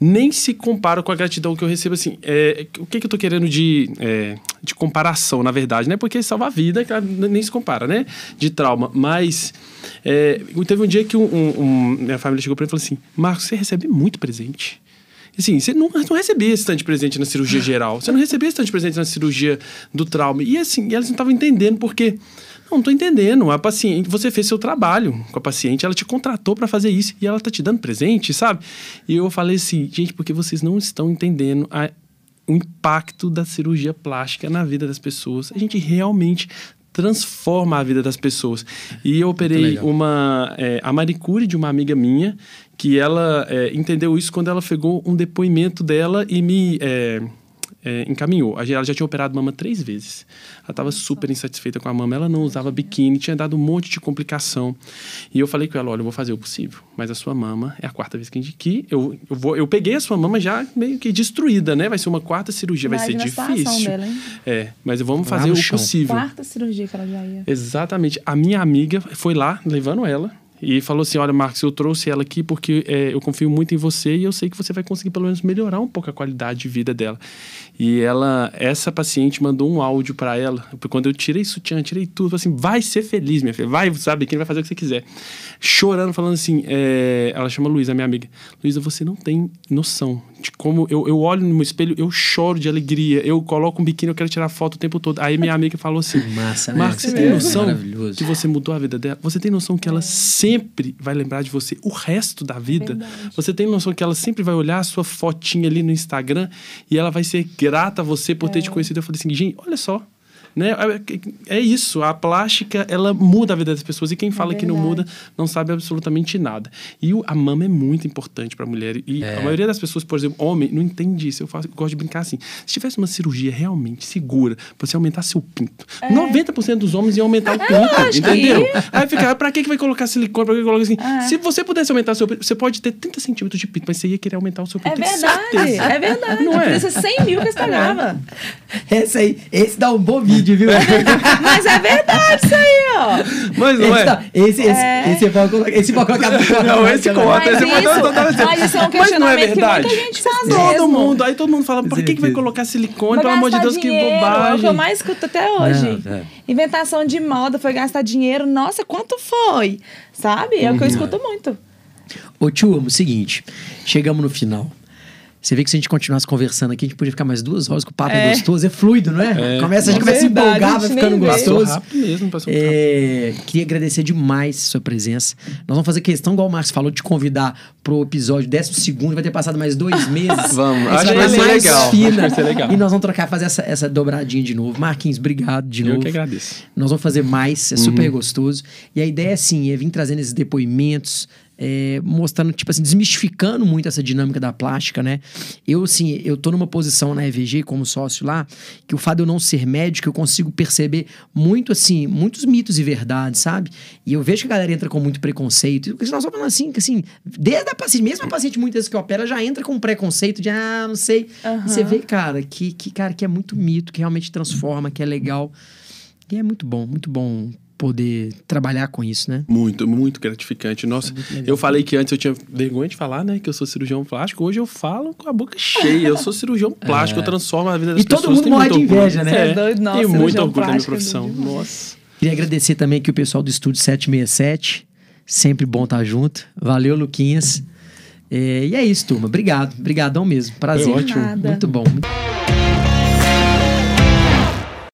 [SPEAKER 3] nem se compara com a gratidão que eu recebo, assim. é, o que, que eu tô querendo de, é, de comparação, na verdade, né? Porque salvar a vida nem se compara, né? De trauma. Mas é, teve um dia que um- um- minha família chegou pra mim e falou assim: Marcos, você recebe muito presente. Assim, você não, não recebia esse tanto de presente na cirurgia geral. Você não recebia esse tanto de presente na cirurgia do trauma. E assim, elas não estavam entendendo porque. Não, não tô entendendo. A paciente, você fez seu trabalho com a paciente, ela te contratou para fazer isso e ela tá te dando presente, sabe? E eu falei assim, gente, porque vocês não estão entendendo a- o impacto da cirurgia plástica na vida das pessoas. A gente realmente transforma a vida das pessoas. E eu operei uma é, a manicure de uma amiga minha que ela é, entendeu isso quando ela pegou um depoimento dela e me é, é, encaminhou. A- Ela já tinha operado mama três vezes. Ela estava super insatisfeita com a mama. Ela não usava biquíni, tinha dado um monte de complicação. E eu falei com ela: olha, eu vou fazer o possível, mas a sua mama é a quarta vez que indiquei. Eu, eu, vou, eu peguei a sua mama já meio que destruída, né? Vai ser uma quarta cirurgia, vai ser
[SPEAKER 2] Imagina a situação
[SPEAKER 3] difícil.
[SPEAKER 2] dela, hein?
[SPEAKER 3] É, mas vamos fazer o
[SPEAKER 1] chão.
[SPEAKER 3] possível.
[SPEAKER 2] Quarta cirurgia que ela já ia.
[SPEAKER 3] Exatamente. A minha amiga foi lá, levando ela, E falou assim: Olha, Marcos, eu trouxe ela aqui porque é, eu confio muito em você e eu sei que você vai conseguir pelo menos melhorar um pouco a qualidade de vida dela. E ela, essa paciente mandou um áudio para ela. Quando eu tirei sutiã, tirei tudo, falou assim: vai ser feliz, minha filha, vai, sabe, quem vai fazer o que você quiser. Chorando, falando assim: é, ela chama Luísa, minha amiga. Luísa, você não tem noção de como eu, eu olho no meu espelho, eu choro de alegria. Eu coloco um biquíni, eu quero tirar foto o tempo todo. Aí minha amiga falou assim:
[SPEAKER 1] Massa, né?
[SPEAKER 3] Marcos, você
[SPEAKER 1] É
[SPEAKER 3] tem noção
[SPEAKER 1] maravilhoso.
[SPEAKER 3] que você mudou a vida dela? Você tem noção que ela sempre vai lembrar de você o resto da vida? Você tem noção que ela sempre vai olhar a sua fotinha ali no Instagram e ela vai ser grata a você por ter te conhecido? Eu falei assim, gente, olha só. Né? É- É isso, a plástica ela muda a vida das pessoas e quem fala que não muda não sabe absolutamente nada. E o- a mama é muito importante para a mulher e
[SPEAKER 1] É.
[SPEAKER 3] a maioria das pessoas, por exemplo, homem, não entende isso. Eu, faço, eu gosto de brincar assim. Se tivesse uma cirurgia realmente segura pra você aumentar seu pinto, 90% dos homens iam aumentar o pinto, entendeu? Aí fica, ah, pra que que vai colocar silicone? Pra que que coloca assim? Se você pudesse aumentar seu pinto, você pode ter 30 centímetros de pinto, mas você ia querer aumentar o seu pinto.
[SPEAKER 2] É verdade,
[SPEAKER 3] certeza.
[SPEAKER 2] é verdade.
[SPEAKER 3] Não é?
[SPEAKER 2] é 100 mil que você pagava.
[SPEAKER 1] Esse aí, esse dá um bom vídeo, viu?
[SPEAKER 2] Mas é verdade isso aí, ó.
[SPEAKER 3] Mas não
[SPEAKER 1] esse,
[SPEAKER 3] é?
[SPEAKER 1] esse, esse,
[SPEAKER 2] É.
[SPEAKER 1] esse pode colocar, esse pode colocar no canal,
[SPEAKER 3] Não, esse conta,
[SPEAKER 2] Mas
[SPEAKER 3] esse tava dizendo.
[SPEAKER 2] mas isso é um
[SPEAKER 3] Mas não é
[SPEAKER 2] questionamento que
[SPEAKER 3] verdade?
[SPEAKER 2] muita gente faz
[SPEAKER 3] Todo
[SPEAKER 2] mesmo.
[SPEAKER 3] mundo, aí todo mundo fala, por que, que vai colocar silicone?
[SPEAKER 2] Vai
[SPEAKER 3] Pelo amor de Deus, que
[SPEAKER 2] dinheiro, É o que
[SPEAKER 3] bobagem.
[SPEAKER 2] eu mais escuto até hoje.
[SPEAKER 1] Não, é.
[SPEAKER 2] Inventação de moda foi gastar dinheiro. Nossa, quanto foi? Sabe? É o que
[SPEAKER 3] Uhum.
[SPEAKER 2] eu escuto muito.
[SPEAKER 1] Ô tio, amo, seguinte, chegamos no final. Você vê que se a gente continuasse conversando aqui, a gente podia ficar mais duas horas, que o papo é,
[SPEAKER 2] É.
[SPEAKER 1] gostoso, é fluido, não é? Começa, a gente
[SPEAKER 2] É
[SPEAKER 1] começa a se
[SPEAKER 2] verdade, a
[SPEAKER 1] vai ficando.
[SPEAKER 3] Passou
[SPEAKER 1] gostoso.
[SPEAKER 3] rápido mesmo, passou rápido.
[SPEAKER 1] É, queria agradecer demais a sua presença. Nós vamos fazer questão, igual o Marcos falou, de te convidar pro episódio décimo segundo. Vai ter passado mais dois meses.
[SPEAKER 3] Vamos, acho que
[SPEAKER 1] vai
[SPEAKER 3] vai
[SPEAKER 1] ser
[SPEAKER 3] legal,
[SPEAKER 1] fina.
[SPEAKER 3] acho que vai ser legal.
[SPEAKER 1] E nós vamos trocar, fazer essa, essa dobradinha de novo. Marquinhos, obrigado de
[SPEAKER 3] Eu
[SPEAKER 1] novo.
[SPEAKER 3] que agradeço.
[SPEAKER 1] Nós vamos fazer mais, é super gostoso. E a ideia, assim, é vir trazendo esses depoimentos, é, mostrando, tipo assim, desmistificando muito essa dinâmica da plástica, né? Eu, assim, eu tô numa posição na EVG como sócio lá, que o fato de eu não ser médico, eu consigo perceber muito, assim, muitos mitos e verdades, sabe? E eu vejo que a galera entra com muito preconceito. E nós estamos falando assim, que assim, desde a paciente, mesmo a paciente muitas vezes que opera, já entra com preconceito de, ah, não sei. E você vê, cara, que, que, cara, que é muito mito, que realmente transforma, que é legal. E é muito bom, muito bom poder trabalhar com isso, né?
[SPEAKER 3] Muito, muito gratificante. Nossa, eu falei que antes eu tinha vergonha de falar, né? Que eu sou cirurgião plástico. Hoje eu falo com a boca cheia. Eu sou cirurgião plástico, eu transformo a vida das
[SPEAKER 1] E todo
[SPEAKER 3] pessoas.
[SPEAKER 1] mundo
[SPEAKER 3] Tenho
[SPEAKER 1] morre
[SPEAKER 3] muito
[SPEAKER 1] de
[SPEAKER 3] orgulho.
[SPEAKER 1] inveja, né?
[SPEAKER 3] É,
[SPEAKER 2] É doido, nossa,
[SPEAKER 3] Tenho muito orgulho da minha
[SPEAKER 2] é
[SPEAKER 3] profissão. Nossa.
[SPEAKER 1] Queria agradecer também aqui o pessoal do Estúdio 767. Sempre bom estar junto. Valeu, Luquinhas. É, e é isso, turma. Obrigado. Obrigadão mesmo. Prazer.
[SPEAKER 3] Foi ótimo.
[SPEAKER 2] Nada.
[SPEAKER 1] Muito bom.